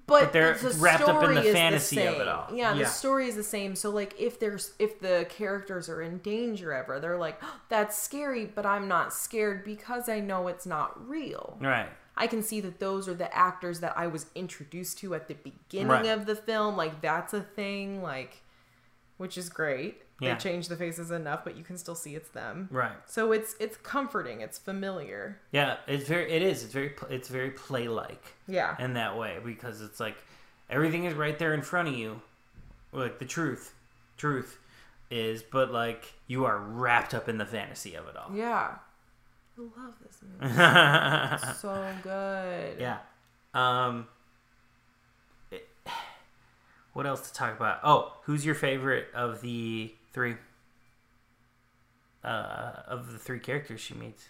But, But they're the wrapped up in the fantasy of it all. Yeah, Yeah. the story is the same. So like if there's if the characters are in danger ever, they're like, "Oh, that's scary, but I'm not scared because I know it's not real. right I can see that those are the actors that I was introduced to at the beginning Right. of the film. Like that's a thing, like which is great. Yeah. They changed the faces enough, but you can still see it's them. right So it's it's comforting. It's familiar. yeah it's very it is it's very it's very play like Yeah. in that way because it's like everything is right there in front of you like the truth truth is but like you are wrapped up in the fantasy of it all Yeah. I love this movie. so good. yeah um it- what else to talk about oh who's your favorite of the three uh of the three characters she meets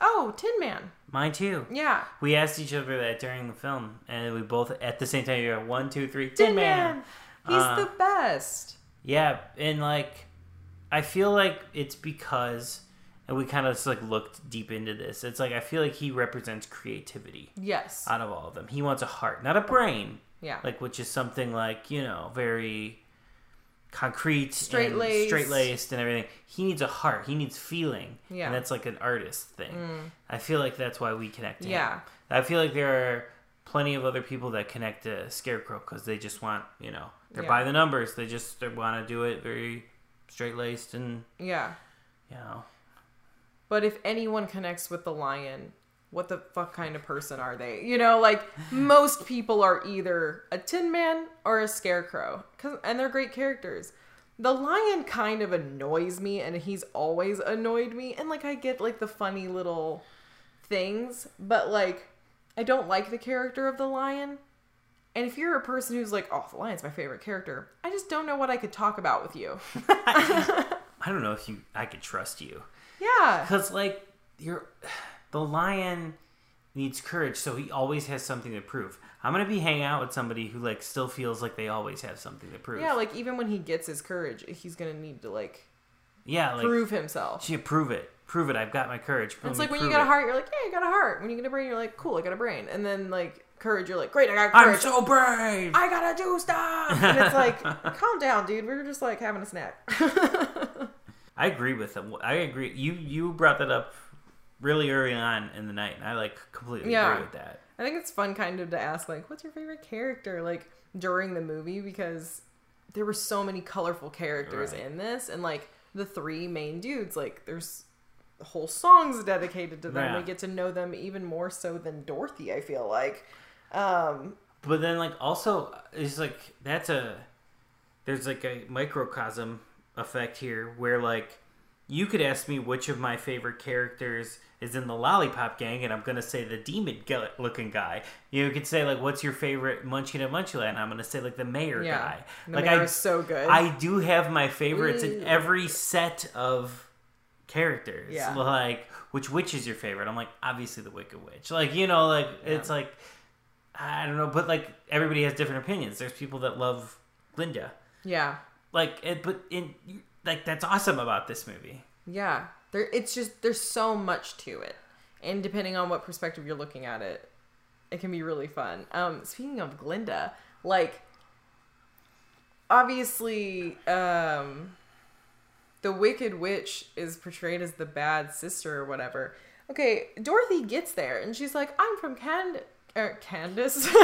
Oh, Tin Man. mine too Yeah. we asked each other that during the film and we both at the same time you go one two three Tin tin man, Man. He's Uh, the best. Yeah, and like I feel like it's because and we kind of just like looked deep into this. It's like I feel like he represents creativity Yes. out of all of them. He wants a heart, not a brain. yeah. Like which is something like, you know, very concrete, Straight-laced. straight laced and everything. He needs a heart. He needs feeling. Yeah. Mm. And that's like an artist thing. I feel like that's why we connect to him. Yeah. I feel like there are plenty of other people that connect to Scarecrow because they just want, you know, they're Yeah. by the numbers. They just they want to do it very straight laced and, yeah. you know. But if anyone connects with the lion, what the fuck kind of person are they? You know, like most people are either a Tin Man or a Scarecrow, 'cause- and they're great characters. The lion kind of annoys me, and he's always annoyed me. And like, I get like the funny little things, but like, I don't like the character of the lion. And if you're a person who's like, oh, the lion's my favorite character, I just don't know what I could talk about with you. I don't know if you I could trust you. Yeah. Because, like, you're. The lion needs courage, so he always has something to prove. I'm going to be hanging out with somebody who, like, still feels like they always have something to prove. Yeah, like even when he gets his courage, he's gonna need to like yeah, like, prove himself. She prove it. Prove it. I've got my courage. It's like when you got a heart, you're like, yeah, you got a heart. When you get a brain, you're like, cool, I got a brain. And then like courage, you're like, great, I got courage. I'm so brave. I gotta do stuff. And it's like, calm down, dude. We were just like having a snack. I agree with them. I agree. You you brought that up really early on in the night, and I like completely Yeah. agree with that. I think it's fun kind of to ask like, what's your favorite character like during the movie because there were so many colorful characters Right. in this, and like the three main dudes, like there's whole songs dedicated to them. Yeah. We get to know them even more so than Dorothy. I feel like. Um, But then, like, also, it's like that's a there's like a microcosm effect here where like you could ask me which of my favorite characters is in the Lollipop Gang, and I'm gonna say the demon looking guy. You could say like, "What's your favorite Munchkin at Munchland?" I'm gonna say like the mayor yeah, guy. the like mayor I, is so good. I do have my favorites in every set of characters. Yeah. Like, which witch is your favorite? I'm like, obviously the Wicked Witch. Like, you know, like it's like I don't know, but like everybody has different opinions. There's people that love Glinda. yeah, Like, it, but in like that's awesome about this movie. yeah. There, it's just there's so much to it, and depending on what perspective you're looking at it, it can be really fun. Um, speaking of Glinda, like obviously, um, the Wicked Witch is portrayed as the bad sister or whatever. Okay, Dorothy gets there and she's like, "I'm from Cand- er, Candace."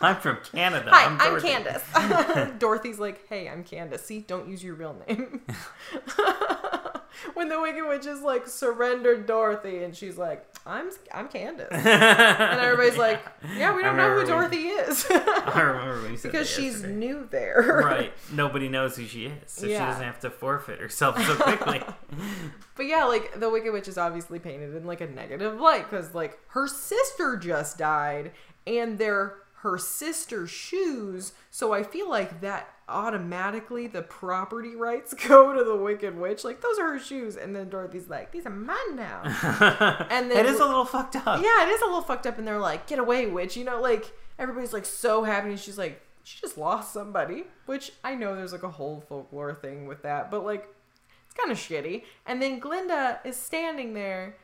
I'm from Canada. Hi, I'm, Dorothy. Candace. Dorothy's like, hey, I'm Candace. See, don't use your real name. when the Wicked Witch is like, surrendered Dorothy, and she's like, I'm I'm Candace. And everybody's like, yeah, we don't know who when- Dorothy is. I remember when you said because she's yesterday. new there. right. Nobody knows who she is, so she doesn't have to forfeit herself so quickly. But yeah, like the Wicked Witch is obviously painted in like a negative light because like her sister just died and they're her sister's shoes. So I feel like that automatically the property rights go to the Wicked Witch. Like those are her shoes, and then Dorothy's like, "These are mine now." and then- it is a little fucked up. yeah, it is a little fucked up, and they're like, "Get away, witch!" You know, like everybody's like so happy, and she's like, she just lost somebody, which I know there's like a whole folklore thing with that, but like it's kind of shitty. And then Glinda is standing there,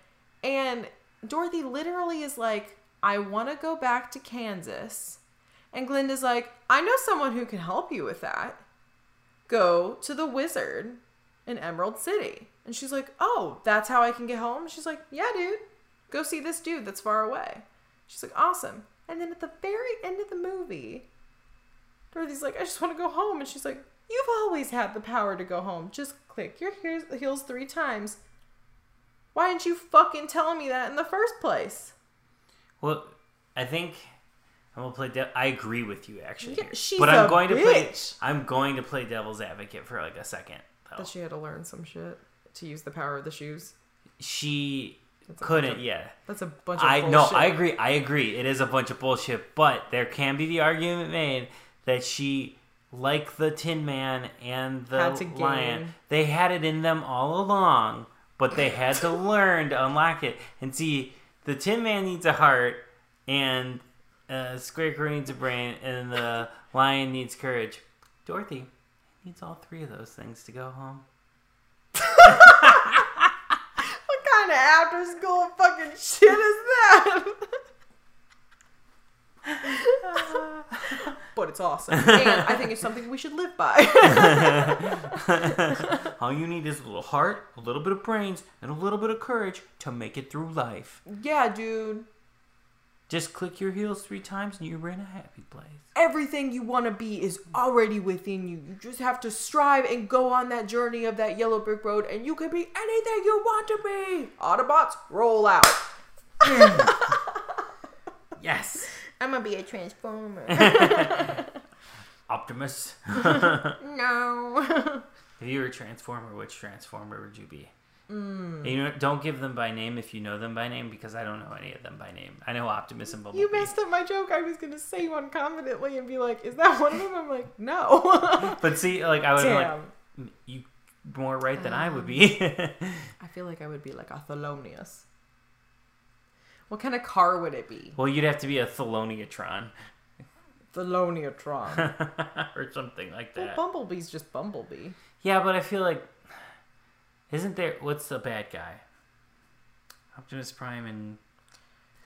and Dorothy literally is like, "I want to go back to Kansas," and Glinda's like, "I know someone who can help you with that. Go to the wizard in Emerald City." And she's like, "Oh, that's how I can get home." She's like, "Yeah, dude." go see this dude that's far away. She's like, awesome. And then at the very end of the movie, Dorothy's like, I just want to go home. And she's like, You've always had the power to go home. Just click your heels, three times. Why didn't you fucking tell me that in the first place? Well, I think I'm gonna play. De- I agree with you actually, Yeah, she's but I'm a going to play. I'm going to play devil's advocate for like a second. Though. That she had to learn some shit to use the power of the shoes. she couldn't. of- yeah. That's a bunch of I bullshit. no, I agree. I agree. It is a bunch of bullshit, but there can be the argument made that she, like the Tin Man and the Lion, they had it in them all along, but they had to learn to unlock it. And see, the Tin Man needs a heart, and uh, Scarecrow needs a brain, and the lion needs courage. Dorothy needs all three of those things to go home. What kind of after school fucking shit is that? but it's awesome. And I think it's something we should live by. all you need is a little heart, a little bit of brains, and a little bit of courage to make it through life. yeah, dude. Just click your heels three times, and you're in a happy place. Everything you want to be is already within you. You just have to strive and go on that journey of that yellow brick road, and you can be anything you want to be. Autobots, roll out. Mm. Yes, I'm gonna be a transformer. Optimus. no. If you were a transformer, which transformer would you be? And You know, don't give them by name if you know them by name because I don't know any of them by name. I know Optimus and Bumblebee. You messed up my joke. I was gonna say one confidently and be like, "Is that one of them?" I'm like, "No." But see, like I was like, "Mm, you more right than I would be. I feel like I would be like a Thelonious. What kind of car would it be? well, you'd have to be a Theloniatron Theloniatron. or something like that. well. Bumblebee's just Bumblebee. Yeah, but I feel like isn't there? What's the bad guy? Optimus Prime and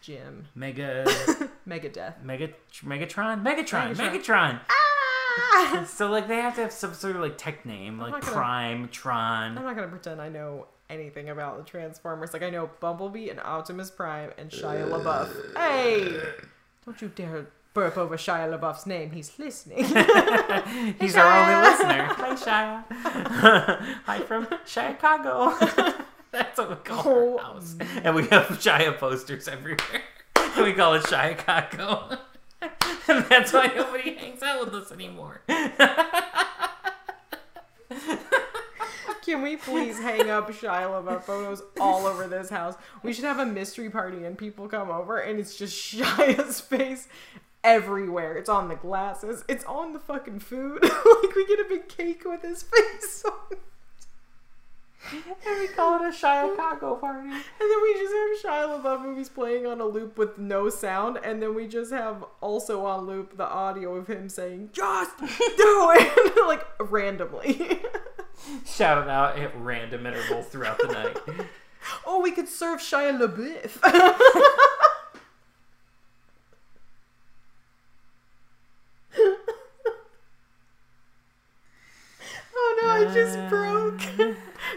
Jim. Mega Megadeth. Mega Megatron Megatron Megatron. Megatron. Ah! So like they have to have some sort of like tech name, like gonna- Prime Tron. I'm not gonna pretend I know anything about the Transformers. Like I know Bumblebee and Optimus Prime and Shia LaBeouf. Hey, don't you dare burp over Shia LaBeouf's name. He's listening. He's our only listener. Hi Shia. Hi from Chicago. That's what we call Oh, our house, and we have Shia posters everywhere. And we call it Shia Chicago. and that's why nobody hangs out with us anymore. Can we please hang up Shia LaBeouf photos all over this house? We should have a mystery party and people come over and it's just Shia's face everywhere. It's on the glasses. It's on the fucking food. like we get a big cake with his face on. And we call it a Chicago party. And then we just have Shia LaBeouf movies playing on a loop with no sound, and then we just have also on loop the audio of him saying, "Just do it," like randomly. Shout it out at random intervals throughout the night. oh, we could serve Shia LaBeouf. oh no, I just broke.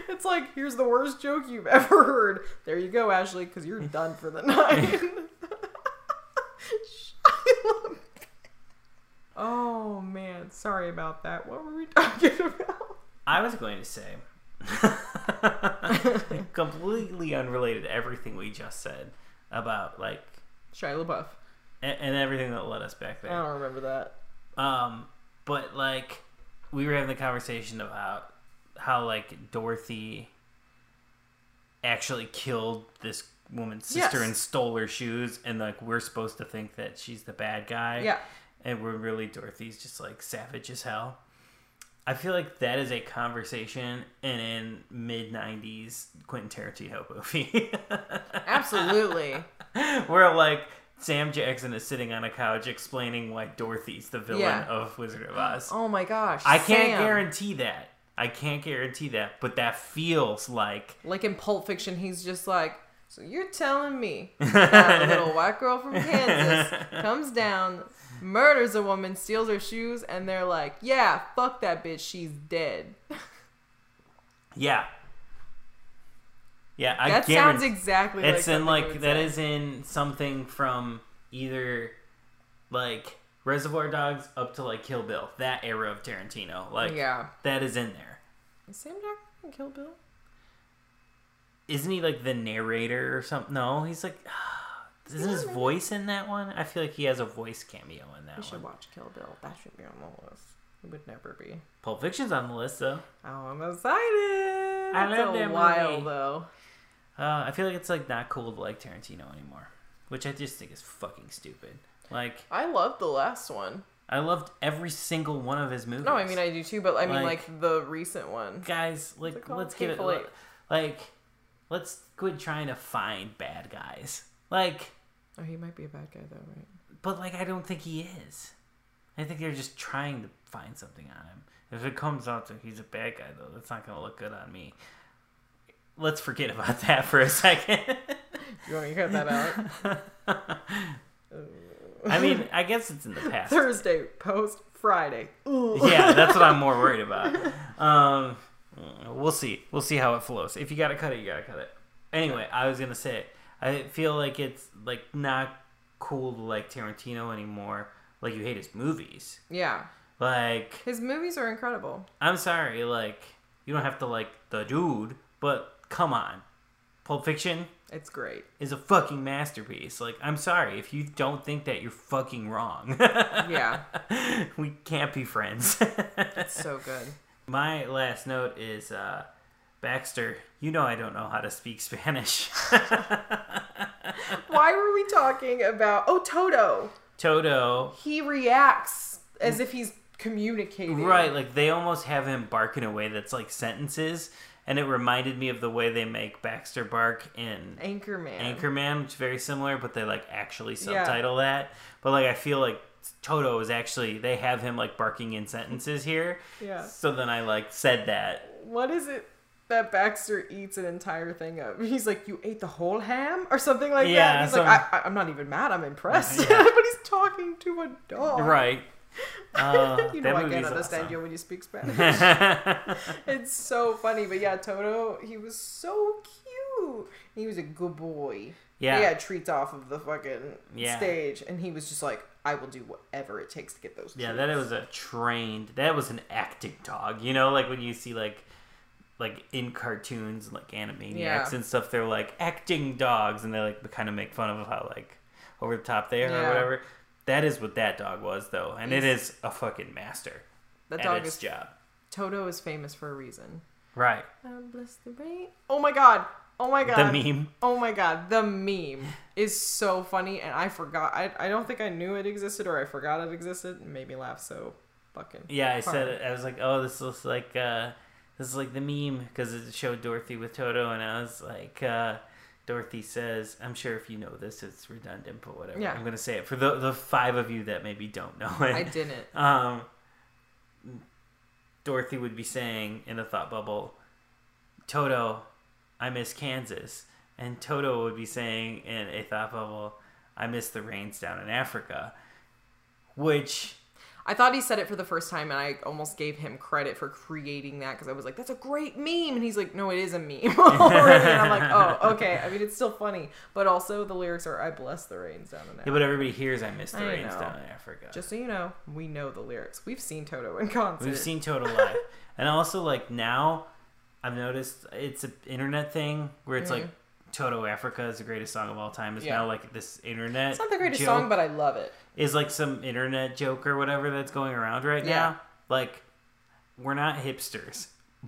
it's like, here's the worst joke you've ever heard. There you go, Ashley, because you're done for the night. Oh man, sorry about that. What were we talking about? I was going to say, completely unrelated to everything we just said about like Shia LaBeouf. and, and everything that led us back there. I don't remember that. Um, but like we were having the conversation about how like Dorothy actually killed this woman's sister Yes. and stole her shoes, and like we're supposed to think that she's the bad guy. Yeah. and we're really Dorothy's just like savage as hell. I feel like that is a conversation in a mid '90s Quentin Tarantino movie. Absolutely. where like Sam Jackson is sitting on a couch explaining why Dorothy's the villain Yeah. of Wizard of Oz. Oh my gosh. I can't Sam. guarantee that. I can't guarantee that, but that feels like Like in Pulp Fiction, he's just like, so you're telling me that a little white girl from Kansas comes down, murders a woman, steals her shoes, and they're like, yeah, fuck that bitch, she's dead. yeah. Yeah, I that sounds exactly it's like in like that say. is in something from either like Reservoir Dogs up to like Kill Bill, that era of Tarantino. Like yeah. that is in there. Is Sam Jackson in Kill Bill? Isn't he like the narrator or something? No, he's like isn't his voice in that one? I feel like he has a voice cameo in that We should one. watch Kill Bill. That should be on the list. It would never be. Pulp Fiction's on the list though. Oh, I'm excited. I love a that while movie. though. Uh, I feel like it's like not cool to like Tarantino anymore, which I just think is fucking stupid. Like I loved the last one. I loved every single one of his movies. No, I mean I do too, but I mean Like- like, the recent one. guys, like let's give it Eight. like let's quit trying to find bad guys. Like Oh, he might be a bad guy though, right? but like I don't think he is. I think they're just trying to find something on him. If it comes out that he's a bad guy, though, that's not gonna look good on me. Let's forget about that for a second. You want me to cut that out? I mean, I guess it's in the past. Thursday post Friday. Ooh. yeah, that's what I'm more worried about. Um, we'll see. We'll see how it flows. If you gotta cut it, you gotta cut it. Anyway, I was gonna say, I feel like it's like not cool to like Tarantino anymore. Like you hate his movies. Yeah. Like His movies are incredible. I'm sorry, like you don't have to like the dude, but come on, Pulp Fiction It's great. is a fucking masterpiece. Like I'm sorry if you don't think that you're fucking wrong. Yeah. we can't be friends. It's so good. My last note is uh, Baxter. You know I don't know how to speak Spanish. Why were we talking about Oh Toto? Toto, He reacts as if he's communicating. right? Like they almost have him bark in a way that's like sentences, and it reminded me of the way they make Baxter bark in Anchorman. Anchorman, which is very similar, but they like actually Yeah. subtitle that. But like I feel like Toto is actually they have him like barking in sentences here. Yeah. So then I like said that. What is it that Baxter eats an entire thing of? He's like, "You ate the whole ham," or something like Yeah, that. He's like, I, "I'm not even mad. I'm impressed." Yeah. but he's talking to a dog. Right. Uh, You know I can't understand awesome. you when you speak Spanish. it's so funny, but yeah, Toto, he was so cute. He was a good boy. Yeah. He had treats off of the fucking Yeah. stage, and he was just like, "I will do whatever it takes to get those." Yeah, treats." that was a trained. That was an acting dog. You know, like when you see like, like in cartoons, and like Animaniacs Yeah. and stuff, they're like acting dogs, and they like kind of make fun of how like over the top they are Yeah. or whatever. That is what that dog was, though, and it He's- is a fucking master That at dog its is job. Toto is famous for a reason. Right. God bless the rain. Oh my god. Oh my god. The meme. Oh my god, the meme is so funny, and I forgot. I, I don't think I knew it existed, or I forgot it existed. It made me laugh so fucking. Yeah, I said it. I was like, oh, this looks like uh, this is like the meme because it showed Dorothy with Toto, and I was like, uh, Dorothy says, "I'm sure if you know this, it's redundant, but whatever." Yeah. I'm gonna say it for the the five of you that maybe don't know it. I didn't. um, Dorothy would be saying in a thought bubble, "Toto, I miss Kansas," and Toto would be saying in a thought bubble, "I miss the rains down in Africa," which. I thought he said it for the first time, and I almost gave him credit for creating that because I was like, "That's a great meme," and he's like, "No, it is a meme." already." and I'm like, "Oh, okay." I mean, it's still funny, but also the lyrics are, "I bless the rains down in Yeah, but everybody hears I miss the I rains know. down in Africa. Just so you know, we know the lyrics. We've seen Toto in concert. We've seen Toto live, and also like now, I've noticed it's an internet thing where it's like mm-hmm. Toto Africa is the greatest song of all time. It's Mm-hmm. Yeah. now like this internet. It's not the greatest song, but I love it. is like some internet joke or whatever that's going around right Yeah. now. Like we're not hipsters,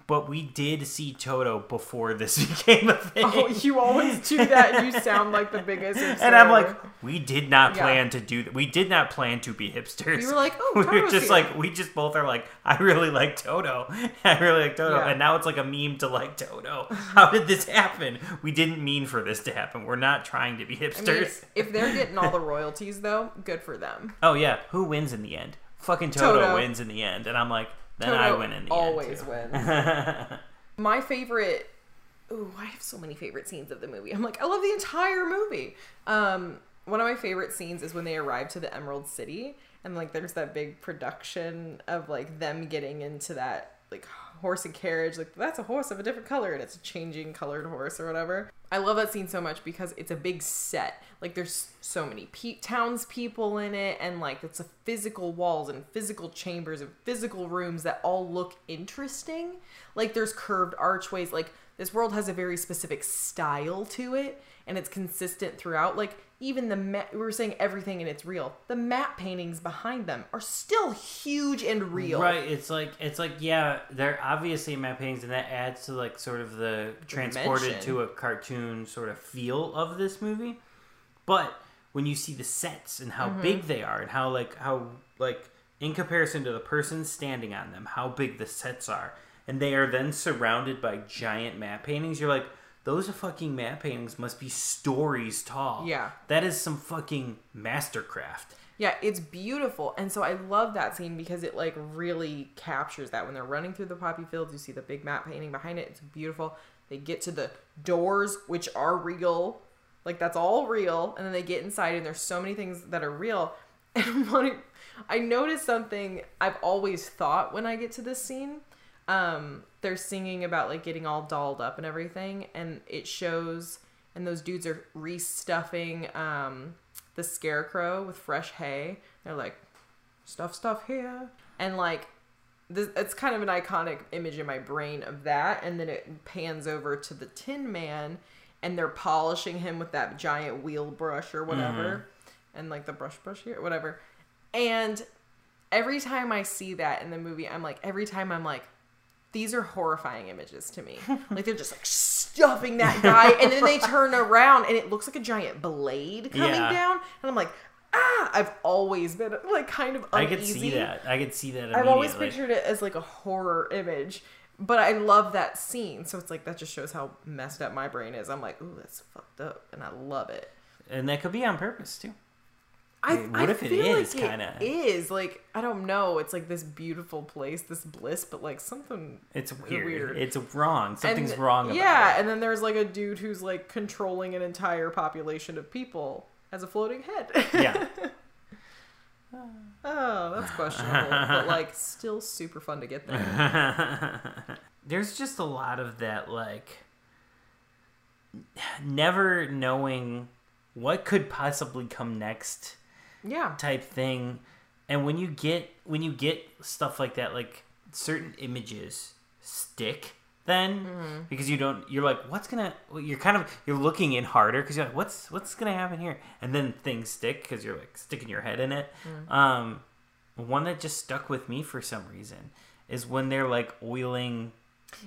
but we did see Toto before this became a thing. Oh, you always do that. You sound like the biggest. and I'm like, we did not Yeah. plan to do that. We did not plan to be hipsters. We were like, oh, we were just here. like, we just both are like, I really like Toto. I really like Toto. Yeah. And now it's like a meme to like Toto. How did this happen? We didn't mean for this to happen. We're not trying to be I mean, hipsters. if they're getting all the royalties, though, good for them. oh yeah, who wins in the end? Fucking Toto, Toto. wins in the end. And I'm like, then Toto I win in the always end. Always wins. My favorite. Ooh, I have so many favorite scenes of the movie. I'm like, I love the entire movie. Um, one of my favorite scenes is when they arrive to the Emerald City, and like, there's that big production of like them getting into that like horse and carriage. Like, that's a horse of a different color, and it's a changing colored horse or whatever. I love that scene so much because it's a big set. Like, there's so many pe- townspeople in it, and like, it's a physical walls and physical chambers and physical rooms that all look interesting. Like, there's curved archways. Like, this world has a very specific style to it, and it's consistent throughout. Like, even the map, we were saying everything and it's real. The matte paintings behind them are still huge and real. Right, it's like it's like yeah, they're obviously matte paintings, and that adds to like sort of the transported Dimension. to a cartoon sort of feel of this movie. But when you see the sets and Mm-hmm. how big they are, and how like how like in comparison to the person standing on them, how big the sets are, and they are then surrounded by giant matte paintings, you're like. Those fucking matte paintings must be stories tall. Yeah. That is some fucking mastercraft. Yeah, it's beautiful. And so I love that scene because it like really captures that when they're running through the poppy fields, you see the big matte painting behind it. It's beautiful. They get to the doors which are real. Like that's all real. And then they get inside and there's so many things that are real. And one I noticed something I've always thought when I get to this scene. Um, they're singing about like getting all dolled up and everything, and it shows, and those dudes are restuffing um, the scarecrow with fresh hay. They're like, stuff, stuff here, and like, this, it's kind of an iconic image in my brain of that, and then it pans over to the Tin Man, and they're polishing him with that giant wheel brush or whatever, and like the brush brush here, whatever, and every time I see that in the movie, I'm like, every time I'm like, these are horrifying images to me. Like they're just like stuffing that guy, and then they turn around and it looks like a giant blade coming Yeah. down, and I'm like, ah! I've always been like kind of uneasy. I could see that. I could see that. I've always pictured it as like a horror image, but I love that scene. So it's like that just shows how messed up my brain is. I'm like, ooh, that's fucked up, and I love it. and that could be on purpose too. I, What I if it is, like kinda? is like I don't know. It's like this beautiful place, this bliss, but like something It's weird. weird. It's wrong. Something's and- wrong about yeah, it. and then there's like a dude who's like controlling an entire population of people as a floating head. Yeah. oh, that's questionable, but like still super fun to get there. There's just a lot of that, like, never knowing what could possibly come next Yeah. type thing. And when you get when you get stuff like that, like certain images stick then Mm-hmm. because you don't you're like what's gonna well, you're kind of you're looking in harder because you're like what's what's gonna happen here and then things stick because you're like sticking your head in it Mm. um one that just stuck with me for some reason is when they're like oiling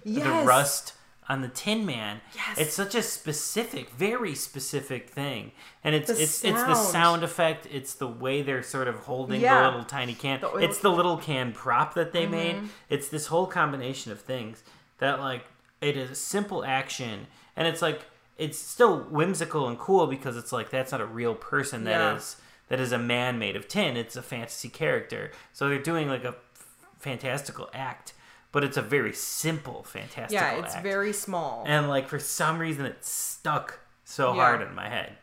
Yes. the rust on the Tin Man. Yes. It's such a specific, very specific thing, and it's The it's it's the sound. sound effect. It's the way they're sort of holding Yeah. the little tiny can. The it's the little can prop that they made. Mm-hmm. It's this whole combination of things that like it is a simple action, and it's like it's still whimsical and cool because it's like that's not a real person. That is Yeah. that is a man made of tin. It's a fantasy character. So they're doing like a f- fantastical act, but it's a very simple fantastical Yeah, it's act. very small. and like for some reason it stuck so Yeah. hard in my head.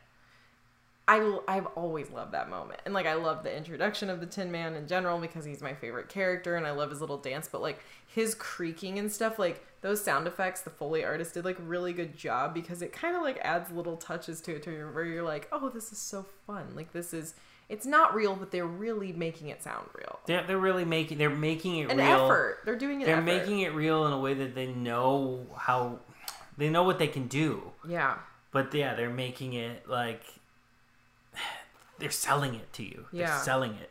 I I've always loved that moment, and like I love the introduction of the Tin Man in general because he's my favorite character, and I love his little dance. But like his creaking and stuff, like those sound effects, the Foley artist did like really good job because it kind of like adds little touches to it to where you're like, oh, this is so fun. Like this is it's not real, but they're really making it sound real. They're, they're really making they're making it An real. effort. They're doing it. They're effort. making it real in a way that they know how they know what they can do. yeah. But yeah, they're making it like they're selling it to you. They're Yeah. selling it.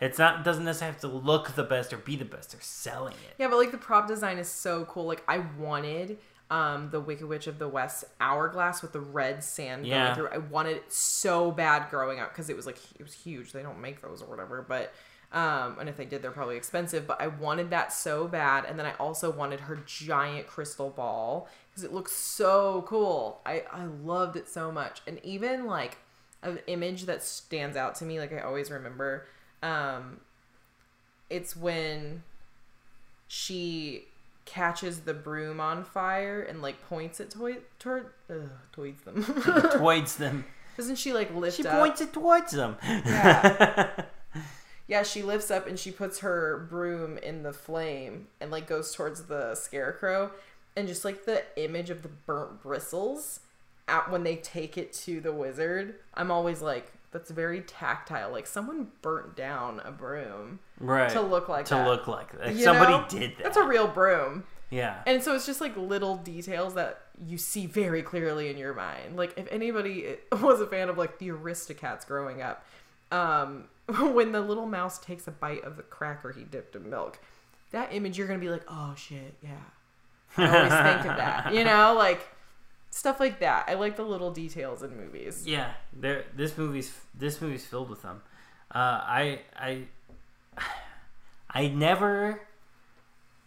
It's not doesn't necessarily have to look the best or be the best. They're selling it. Yeah, but like the prop design is so cool. Like I wanted um the Wicked Witch of the West hourglass with the red sand Yeah. going through. I wanted it so bad growing up because it was like it was huge. They don't make those or whatever, but um and if they did they're probably expensive, but I wanted that so bad and then I also wanted her giant crystal ball because it looks so cool. I I loved it so much. And even like an image that stands out to me like I always remember um it's when she catches the broom on fire and like points it toward toward ugh, towards them. Towards them. Doesn't she like lift She up? points it towards them. Yeah. Yeah, she lifts up and she puts her broom in the flame and like goes towards the scarecrow and just like the image of the burnt bristles at when they take it to the wizard, I'm always like that's very tactile. Like someone burnt down a broom right. to look like to that. look like that. Somebody know? did that. That's a real broom. yeah. And so it's just like little details that you see very clearly in your mind. Like if anybody was a fan of like the Aristocats growing up, um, when the little mouse takes a bite of the cracker he dipped in milk, that image you're gonna be like, oh shit, yeah. I always think of that, you know, like stuff like that. I like the little details in movies. Yeah, there. This movie's this movie's filled with them. Uh, I I I never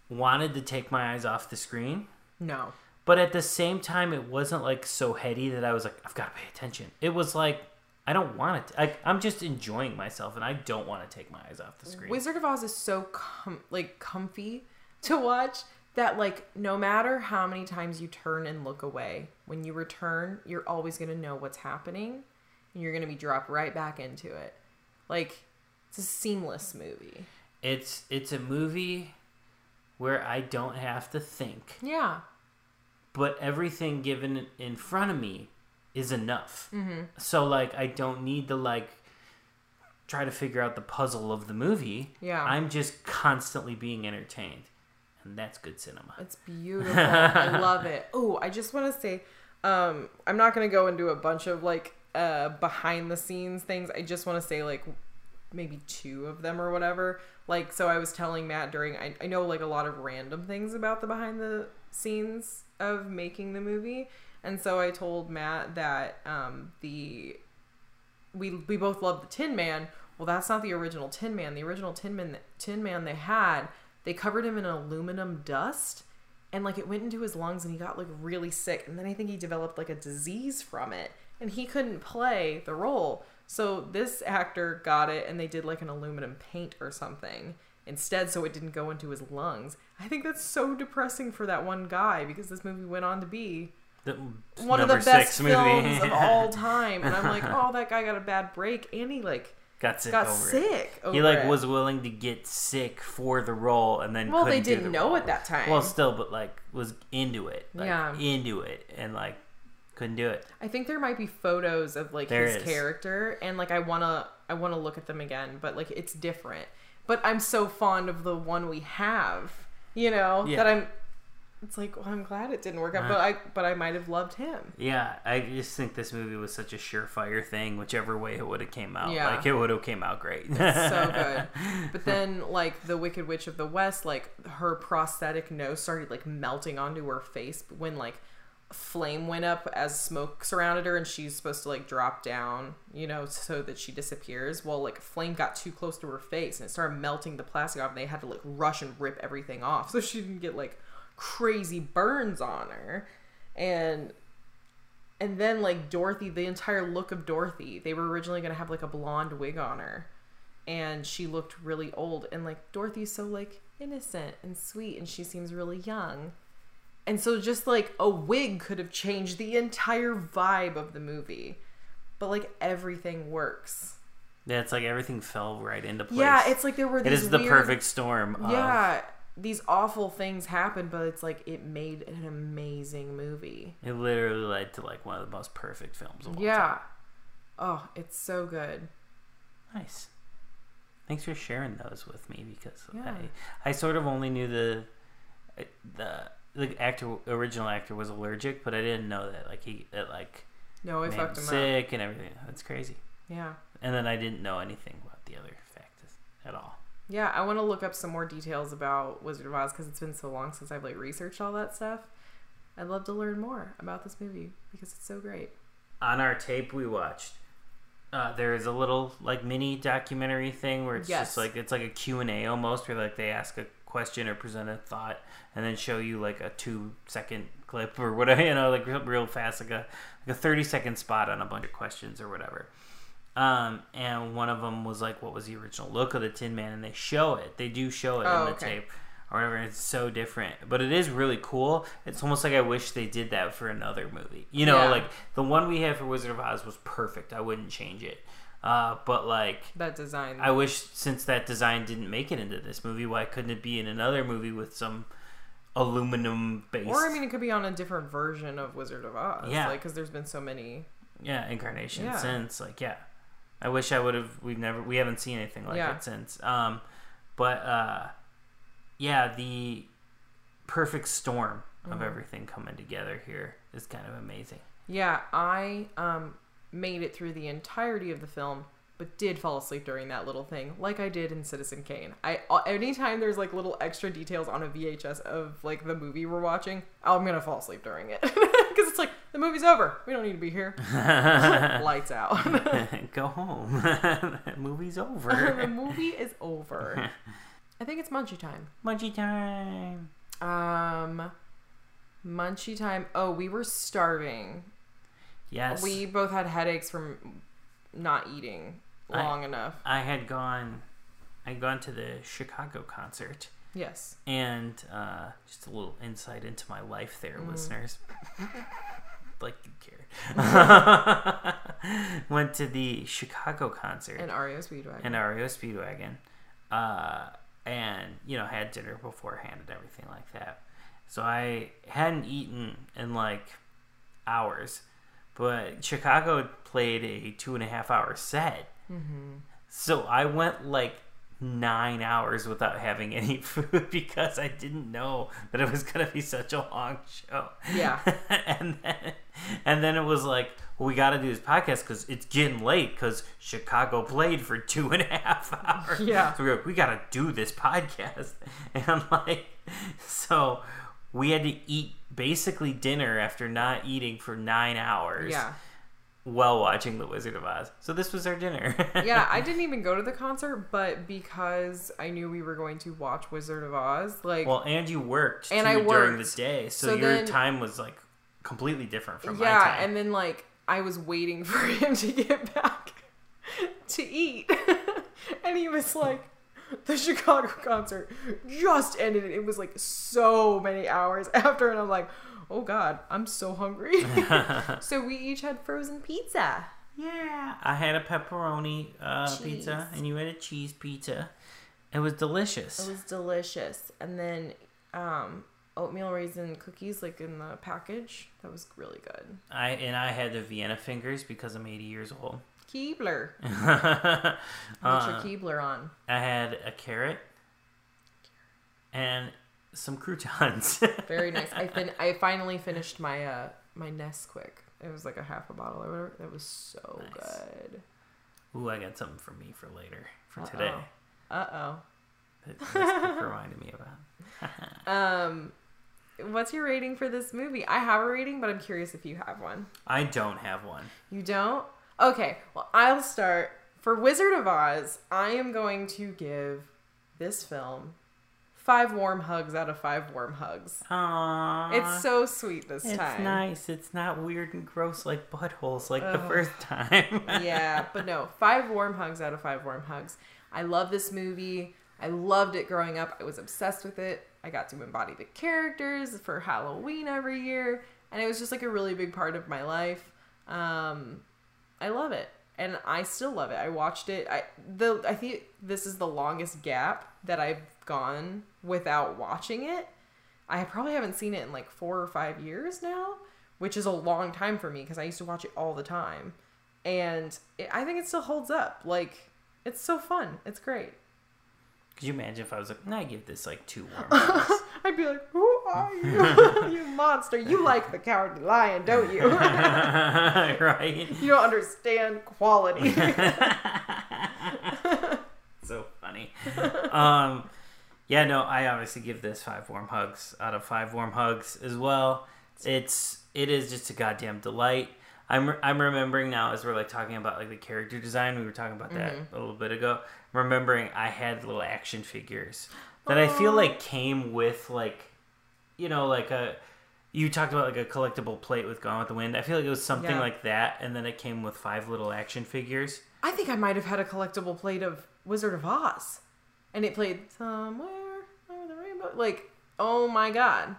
wanted to take my eyes off the screen, No, but at the same time, it wasn't like so heady that I was like, I've got to pay attention. It was like I don't want to. Like, I'm just enjoying myself, and I don't want to take my eyes off the screen. Wizard of Oz is so com- like comfy to watch that like no matter how many times you turn and look away, when you return, you're always going to know what's happening and you're going to be dropped right back into it. Like it's a seamless movie. It's it's a movie where I don't have to think, Yeah. but everything given in front of me is enough. Mm-hmm. So like I don't need to like try to figure out the puzzle of the movie. Yeah. I'm just constantly being entertained. And that's good cinema. It's beautiful. I love it. Oh, I just want to say, um, I'm not gonna go into a bunch of like uh behind the scenes things. I just want to say like maybe two of them or whatever. Like, so I was telling Matt during I, I know like a lot of random things about the behind the scenes of making the movie, and so I told Matt that um the we we both love the Tin Man. Well, that's not the original Tin Man. The original Tin Man Tin Man they had, they covered him in aluminum dust and like it went into his lungs and he got like really sick and then I think he developed like a disease from it and he couldn't play the role. So this actor got it and they did like an aluminum paint or something instead so it didn't go into his lungs. I think that's so depressing for that one guy because this movie went on to be The one of the best films of all time. And I'm like, oh, that guy got a bad break, and he like got sick got over it. sick. Over He like it. was willing to get sick for the role, and then Well, they didn't the know role. at that time. Well, still, but like was into it, like, Yeah. into it, and like couldn't do it. I think there might be photos of like There his is. character, and like I wanna I wanna look at them again, but like it's different. But I'm so fond of the one we have, you know, Yeah. that I'm. It's like well, I'm glad it didn't work out, but I but I might have loved him. Yeah, I just think this movie was such a surefire thing. Whichever way it would have came out, Yeah. like it would have came out great. so good. But then, like the Wicked Witch of the West, like her prosthetic nose started like melting onto her face when like flame went up as smoke surrounded her, and she's supposed to like drop down, you know, so that she disappears. Well, like flame got too close to her face, and it started melting the plastic off. And they had to like rush and rip everything off so she didn't get like crazy burns on her, and and then like Dorothy, the entire look of Dorothy, they were originally gonna have like a blonde wig on her, and she looked really old. And like Dorothy's so like innocent and sweet, and she seems really young. And so just like a wig could have changed the entire vibe of the movie, but like everything works. yeah, it's like everything fell right into place. Yeah, it's like there were it is the weird- perfect storm. Of, Yeah, these awful things happened, but it's like it made an amazing movie. it literally led to like one of the most perfect films of all Yeah. time. Oh, it's so good. Nice. Thanks for sharing those with me because Yeah. I, I sort of only knew the uh, the the actor original actor was allergic, but I didn't know that like he like No, I made fucked him him up. sick and everything. That's crazy. Yeah. And then I didn't know anything about the other factors at all. Yeah, I want to look up some more details about Wizard of Oz because it's been so long since I've like researched all that stuff. I'd love to learn more about this movie because it's so great. On our tape we watched, uh, there is a little like mini documentary thing where it's Yes. just like it's like a Q and A almost, where like they ask a question or present a thought and then show you like a two second clip or whatever, you know, like real, real fast, like a like a thirty second spot on a bunch of questions or whatever. Um, and one of them was like, "What was the original look of the Tin Man?" And they show it. They do show it Oh, in the okay. tape or whatever. It's so different, but it is really cool. It's almost like I wish they did that for another movie. You know, Yeah. like the one we had for Wizard of Oz was perfect. I wouldn't change it. Uh, but like, That design. I wish since that design didn't make it into this movie, why couldn't it be in another movie with some aluminum base? or I mean, it could be on a different version of Wizard of Oz. Yeah. like because there's been so many. yeah, incarnation Yeah. since. Like, yeah, I wish I would have. We've never, we haven't seen anything like Yeah. it since. Um, but uh, yeah, the perfect storm of Mm-hmm. everything coming together here is kind of amazing. Yeah, I um made it through the entirety of the film, but did fall asleep during that little thing, like I did in Citizen Kane. I anytime there's like little extra details on a VHS of like the movie we're watching, I'm gonna fall asleep during it because it's like the movie's over. We don't need to be here. Lights out. Go home. the Movie's over. the movie is over. I think it's munchie time. Munchie time. Um, munchie time. Oh, we were starving. Yes. We both had headaches from not eating I- long enough. I had gone, I'd gone to the Chicago concert, Yes. and uh, just a little insight into my life there, Mm. listeners. Like you care. Went to the Chicago concert And REO Speedwagon. in REO Speedwagon, uh, and you know had dinner beforehand and everything like that. So I hadn't eaten in like hours, but Chicago played a two and a half hour set, mm-hmm. so I went like nine hours without having any food because I didn't know that it was gonna be such a long show. Yeah. and then and then it was like, well, we got to do this podcast because it's getting late because Chicago played for two and a half hours. Yeah. So we go, we got to do this podcast, and I'm like, so we had to eat basically dinner after not eating for nine hours. Yeah. While watching The Wizard of Oz, so this was our dinner. yeah, I didn't even go to the concert, but because I knew we were going to watch Wizard of Oz, like Well, and you worked And I during the day, so, So your then- time was like completely different from my time. yeah, and then like I was waiting for him to get back to eat, and he was like, "The Chicago concert just ended. and It was like so many hours after," and I'm like, "Oh God, I'm so hungry." so we each had frozen pizza. yeah, I had a pepperoni uh, pizza, and you had a cheese pizza. It was delicious. It was delicious, and then um, oatmeal raisin cookies, like in the package. That was really good. I and I had the Vienna fingers because I'm 80 years old. Keebler. uh, your Keebler on? I had a carrot and some croutons. Very nice. I fin- I finally finished my uh my Nesquik. It was like a half a bottle or whatever. It was so Nice. good. Ooh, I got something for me for later for today. Uh oh. That reminded me about. Um, what's your rating for this movie? I have a rating, but I'm curious if you have one. I don't have one. You don't? Okay. Well, I'll start. For Wizard of Oz, I am going to give this film five warm hugs out of five warm hugs. Aww. It's so sweet this It's time. It's nice. It's not weird and gross like buttholes like the first time. yeah, but no, five warm hugs out of five warm hugs. I love this movie. I loved it growing up. I was obsessed with it. I got to embody the characters for Halloween every year, and it was just like a really big part of my life. Um, I love it, and I still love it. I watched it. I the I think this is the longest gap that I've gone without watching it. I probably haven't seen it in like four or five years now, which is a long time for me because I used to watch it all the time and it, I think it still holds up. Like it's so fun. It's great. Could you imagine if I was like, nah, I give this like two warm. I'd be like, "Who are you, you monster? You like the cowardly lion, don't you? right? you don't understand quality." so funny. Um, yeah, no, I obviously give this five warm hugs out of five warm hugs as well. It's it is just a goddamn delight. I'm I'm remembering now as we're like talking about like the character design. We were talking about that Mm-hmm. a little bit ago. Remembering I had little action figures that I feel like came with like, you know, like a. You talked about like a collectible plate with Gone with the Wind. I feel like it was something Yeah. like that, and then it came with five little action figures. I think I might have had a collectible plate of Wizard of Oz, and it played somewhere over the rainbow. Like, oh my god,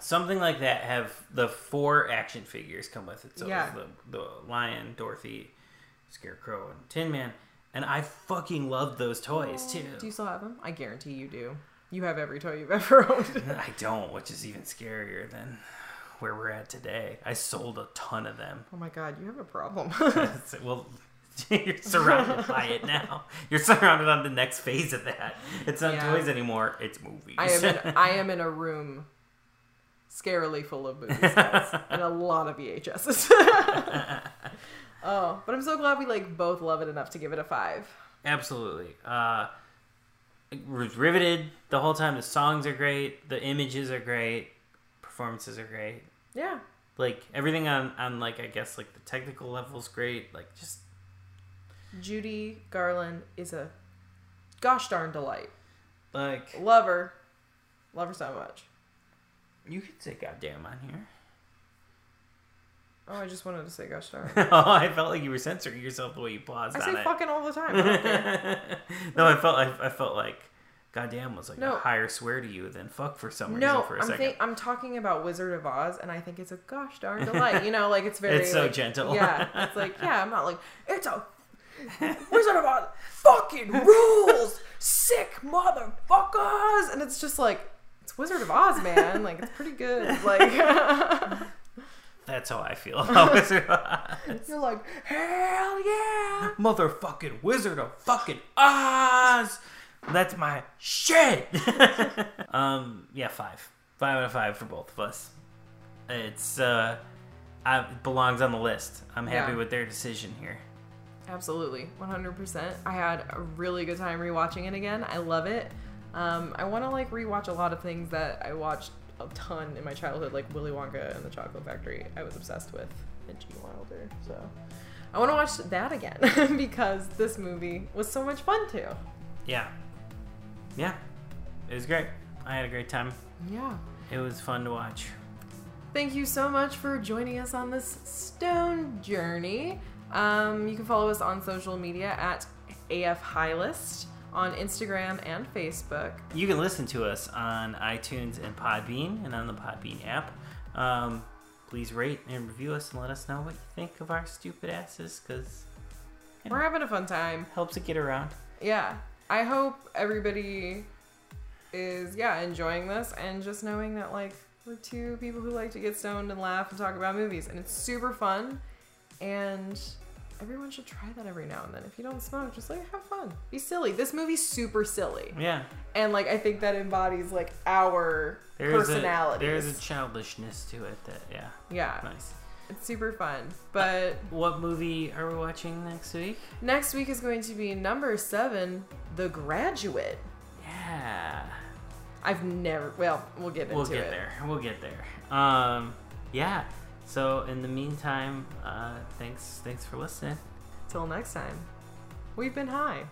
Something like that have the four action figures come with it. So Yeah. the, the lion, Dorothy, Scarecrow, and Tin Man. And I fucking love those toys too. Do you still have them? I guarantee you do. You have every toy you've ever owned. I don't, which is even scarier than where we're at today. I sold a ton of them. oh my god, you have a problem. Well, you're surrounded by it now. You're surrounded on the next phase of that. It's not Yeah. toys anymore. It's movies. I am in, I am in a room scarily full of movies guys, and a lot of VHSs. oh, but I'm so glad we like both love it enough to give it a five. Absolutely. Uh, was riveted the whole time. The songs are great. The images are great. Performances are great. Yeah, Like everything on on like I guess like the technical level is great. Like just Judy Garland is a gosh darn delight. like Love her, love her so much. you could say goddamn on here. Oh, I just wanted to say gosh darn. oh, I felt like you were censoring yourself the way you paused I say it. fucking all the time. I no, I felt I, I felt like goddamn was like No. a higher swear to you than fuck for some reason no, for a I'm second. think, I'm talking about Wizard of Oz, and I think it's a gosh darn delight. You know, like it's very. It's so like- gentle. Yeah, it's like yeah. I'm not like it's a Wizard of Oz fucking rules, sick motherfuckers, and it's just like it's Wizard of Oz, man. Like it's pretty good. Like That's how I feel about Wizard of Oz. you're like hell yeah. Motherfucking Wizard of fucking Oz. That's my shit. um, yeah, five, five out of five for both of us. It's uh, I, it belongs on the list. I'm happy Yeah. with their decision here. Absolutely, 100%. I had a really good time rewatching it again. I love it. Um, I want to like rewatch a lot of things that I watched a ton in my childhood, like Willy Wonka and the Chocolate Factory. I was obsessed with, and Gene Wilder. So I want to watch that again because this movie was so much fun too. Yeah, yeah, it was great. I had a great time. Yeah. It was fun to watch. Thank you so much for joining us on this stone journey. Um, you can follow us on social media at AF Highlist on Instagram and Facebook. You can listen to us on iTunes and Podbean and on the Podbean app. Um, please rate and review us and let us know what you think of our stupid asses because We're having a fun time. helps it get around. Yeah. I hope everybody is yeah enjoying this and just knowing that like we're two people who like to get stoned and laugh and talk about movies and it's super fun and everyone should try that every now and then if you don't smoke just like have fun be silly this movie's super silly Yeah, and like i think that embodies like our there's personalities there's a childishness to it that yeah, yeah nice. it's super fun but What movie are we watching next week? next week is going to be number seven the graduate Yeah, i've never well we'll get into it. we'll get it there. We'll get there. Um, yeah. So in the meantime, uh, thanks thanks for listening. till next time we've been high